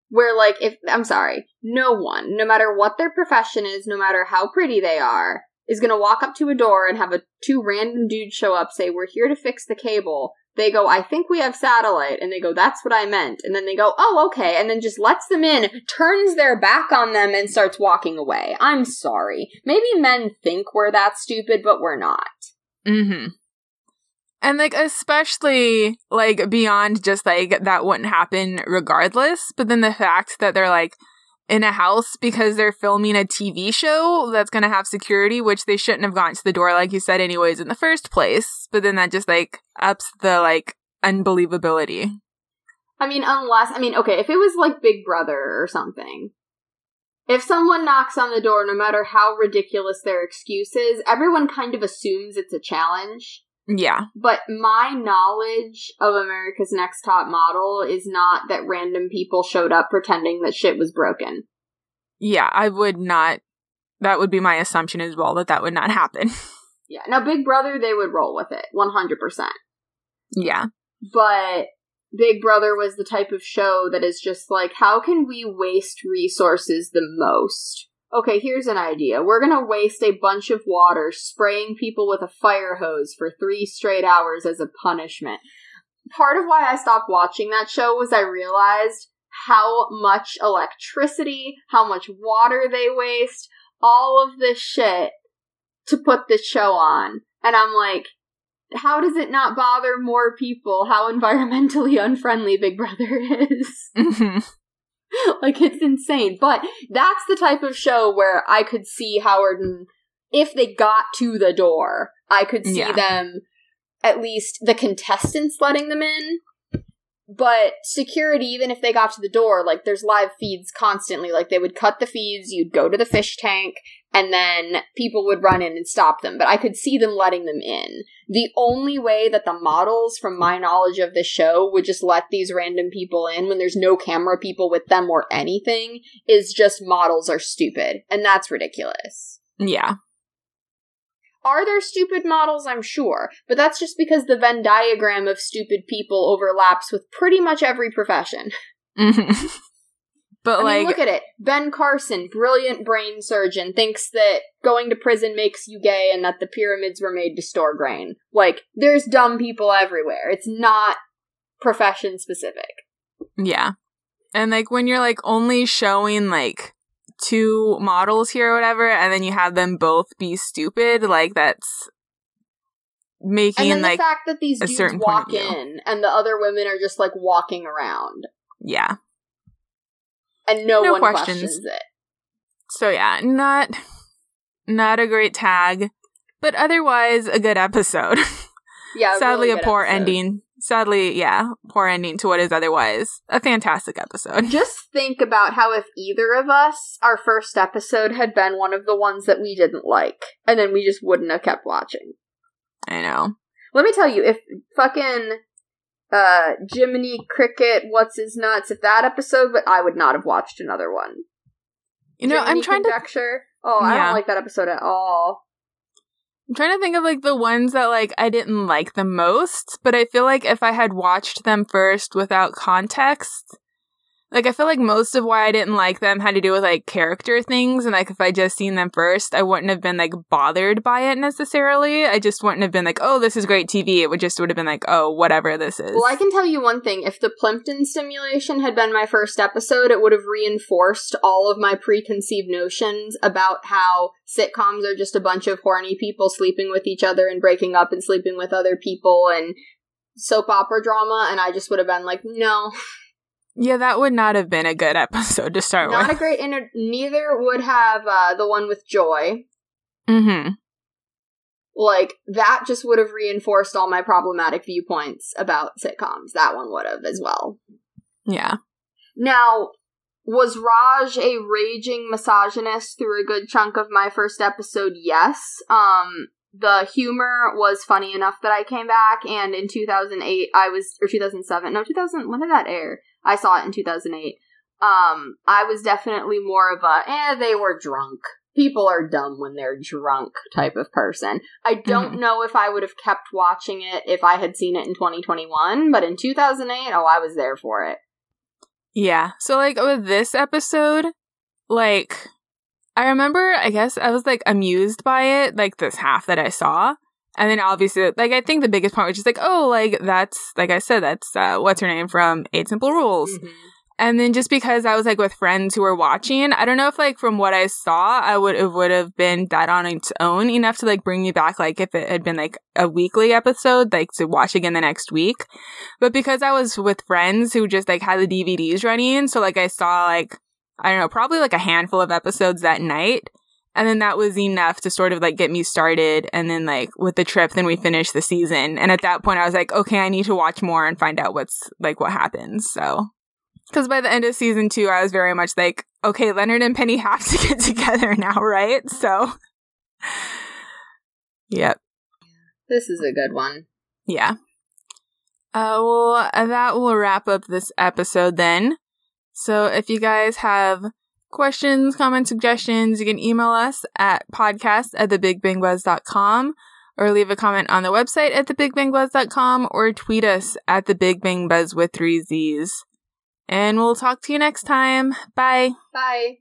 where like if I'm sorry, no one, no matter what their profession is, no matter how pretty they are, is going to walk up to a door and have a two random dudes show up say we're here to fix the cable. They go, I think we have satellite. And they go, that's what I meant. And then they go, oh, okay. And then just lets them in, turns their back on them, and starts walking away. I'm sorry. Maybe men think we're that stupid, but we're not. Hmm. And like especially like beyond just like that wouldn't happen regardless, but then the fact that they're like in a house because they're filming a TV show that's going to have security, which they shouldn't have gone to the door, like you said, anyways, in the first place. But then that just like ups the like unbelievability. I mean, unless, I mean, okay, if it was like Big Brother or something, if someone knocks on the door, no matter how ridiculous their excuse is, everyone kind of assumes it's a challenge. Yeah. But my knowledge of America's Next Top Model is not that random people showed up pretending that shit was broken. Yeah, I would not. That would be my assumption as well that that would not happen. yeah. Now, Big Brother, they would roll with it 100%. Yeah. But Big Brother was the type of show that is just like, how can we waste resources the most? Okay, here's an idea. We're gonna waste a bunch of water spraying people with a fire hose for three straight hours as a punishment. Part of why I stopped watching that show was I realized how much electricity, how much water they waste, all of this shit to put this show on. And I'm like, how does it not bother more people how environmentally unfriendly Big Brother is? Mm-hmm. Like it's insane. But that's the type of show where I could see Howard and if they got to the door, I could see yeah. them at least the contestants letting them in. But security, even if they got to the door, like there's live feeds constantly. Like they would cut the feeds, you'd go to the fish tank, and then people would run in and stop them. But I could see them letting them in. The only way that the models, from my knowledge of the show, would just let these random people in when there's no camera people with them or anything is just models are stupid. And that's ridiculous. Yeah. Are there stupid models? I'm sure. But that's just because the Venn diagram of stupid people overlaps with pretty much every profession. Mm-hmm. But I like, mean, look at it. Ben Carson, brilliant brain surgeon, thinks that going to prison makes you gay and that the pyramids were made to store grain. Like, there's dumb people everywhere. It's not profession specific. Yeah. And like when you're like only showing like two models here or whatever, and then you have them both be stupid, like that's making and then like the fact that these dudes walk in and the other women are just like walking around. Yeah and no, no one questions. questions it. So yeah, not not a great tag. but otherwise a good episode. Yeah, Sadly, really a poor episode. ending. Sadly, yeah, poor ending to what is otherwise a fantastic episode. Just think about how if either of us, our first episode had been one of the ones that we didn't like, and then we just wouldn't have kept watching. I know. Let me tell you, if fucking uh Jiminy Cricket, what's his nuts, if that episode, but I would not have watched another one. You know, I'm Jiminy trying to conjecture. Oh, I don't like that episode at all. I'm trying to think of like the ones that like I didn't like the most, but I feel like if I had watched them first without context, like I feel like most of why I didn't like them had to do with like character things and like if I just seen them first, I wouldn't have been like bothered by it necessarily. I just wouldn't have been like, "Oh, this is great TV." It would just would have been like, "Oh, whatever this is." Well, I can tell you one thing. If the Plimpton stimulation had been my first episode, it would have reinforced all of my preconceived notions about how sitcoms are just a bunch of horny people sleeping with each other and breaking up and sleeping with other people and soap opera drama. And I just would have been like, no, yeah, that would not have been a good episode to start not a with. great. Inter- neither would have uh, the one with Joy. mhm. Like that just would have reinforced all my problematic viewpoints about sitcoms. That one would have as well. Yeah. Now, was Raj a raging misogynist through a good chunk of my first episode? Yes. Um, the humor was funny enough that I came back, and in 2008, I was, or 2007, no, 2000, when did that air? I saw it in 2008. Um, I was definitely more of a, eh, they were drunk. People are dumb when they're drunk type of person. I don't know if I would have kept watching it if I had seen it in 2021, but in 2008, oh, I was there for it. Yeah. So like with this episode, like I remember I guess I was like amused by it, like this half that I saw. And then obviously like I think the biggest part was just like, oh, like that's like I said, that's uh what's her name from Eight Simple Rules. Mhm. And then just because I was like with friends who were watching, I don't know if like from what I saw, I would it would have been that on its own enough to like bring me back like if it had been like a weekly episode, like to watch again the next week. But because I was with friends who just like had the DVDs running, so like I saw like I don't know, probably like a handful of episodes that night. And then that was enough to sort of like get me started. And then like with the trip, then we finished the season. And at that point I was like, okay, I need to watch more and find out what's like what happens. So because by the end of season two, I was very much like, okay, Leonard and Penny have to get together now, right? So, yep, This is a good one. yeah. Uh, well, that will wrap up this episode then. So, if you guys have questions, comments, suggestions, you can email us at podcast at thebigbangbuzz.com or leave a comment on the website at thebigbangbuzz.com or tweet us at thebigbangbuzz with three Z's. And we'll talk to you next time. Bye. Bye.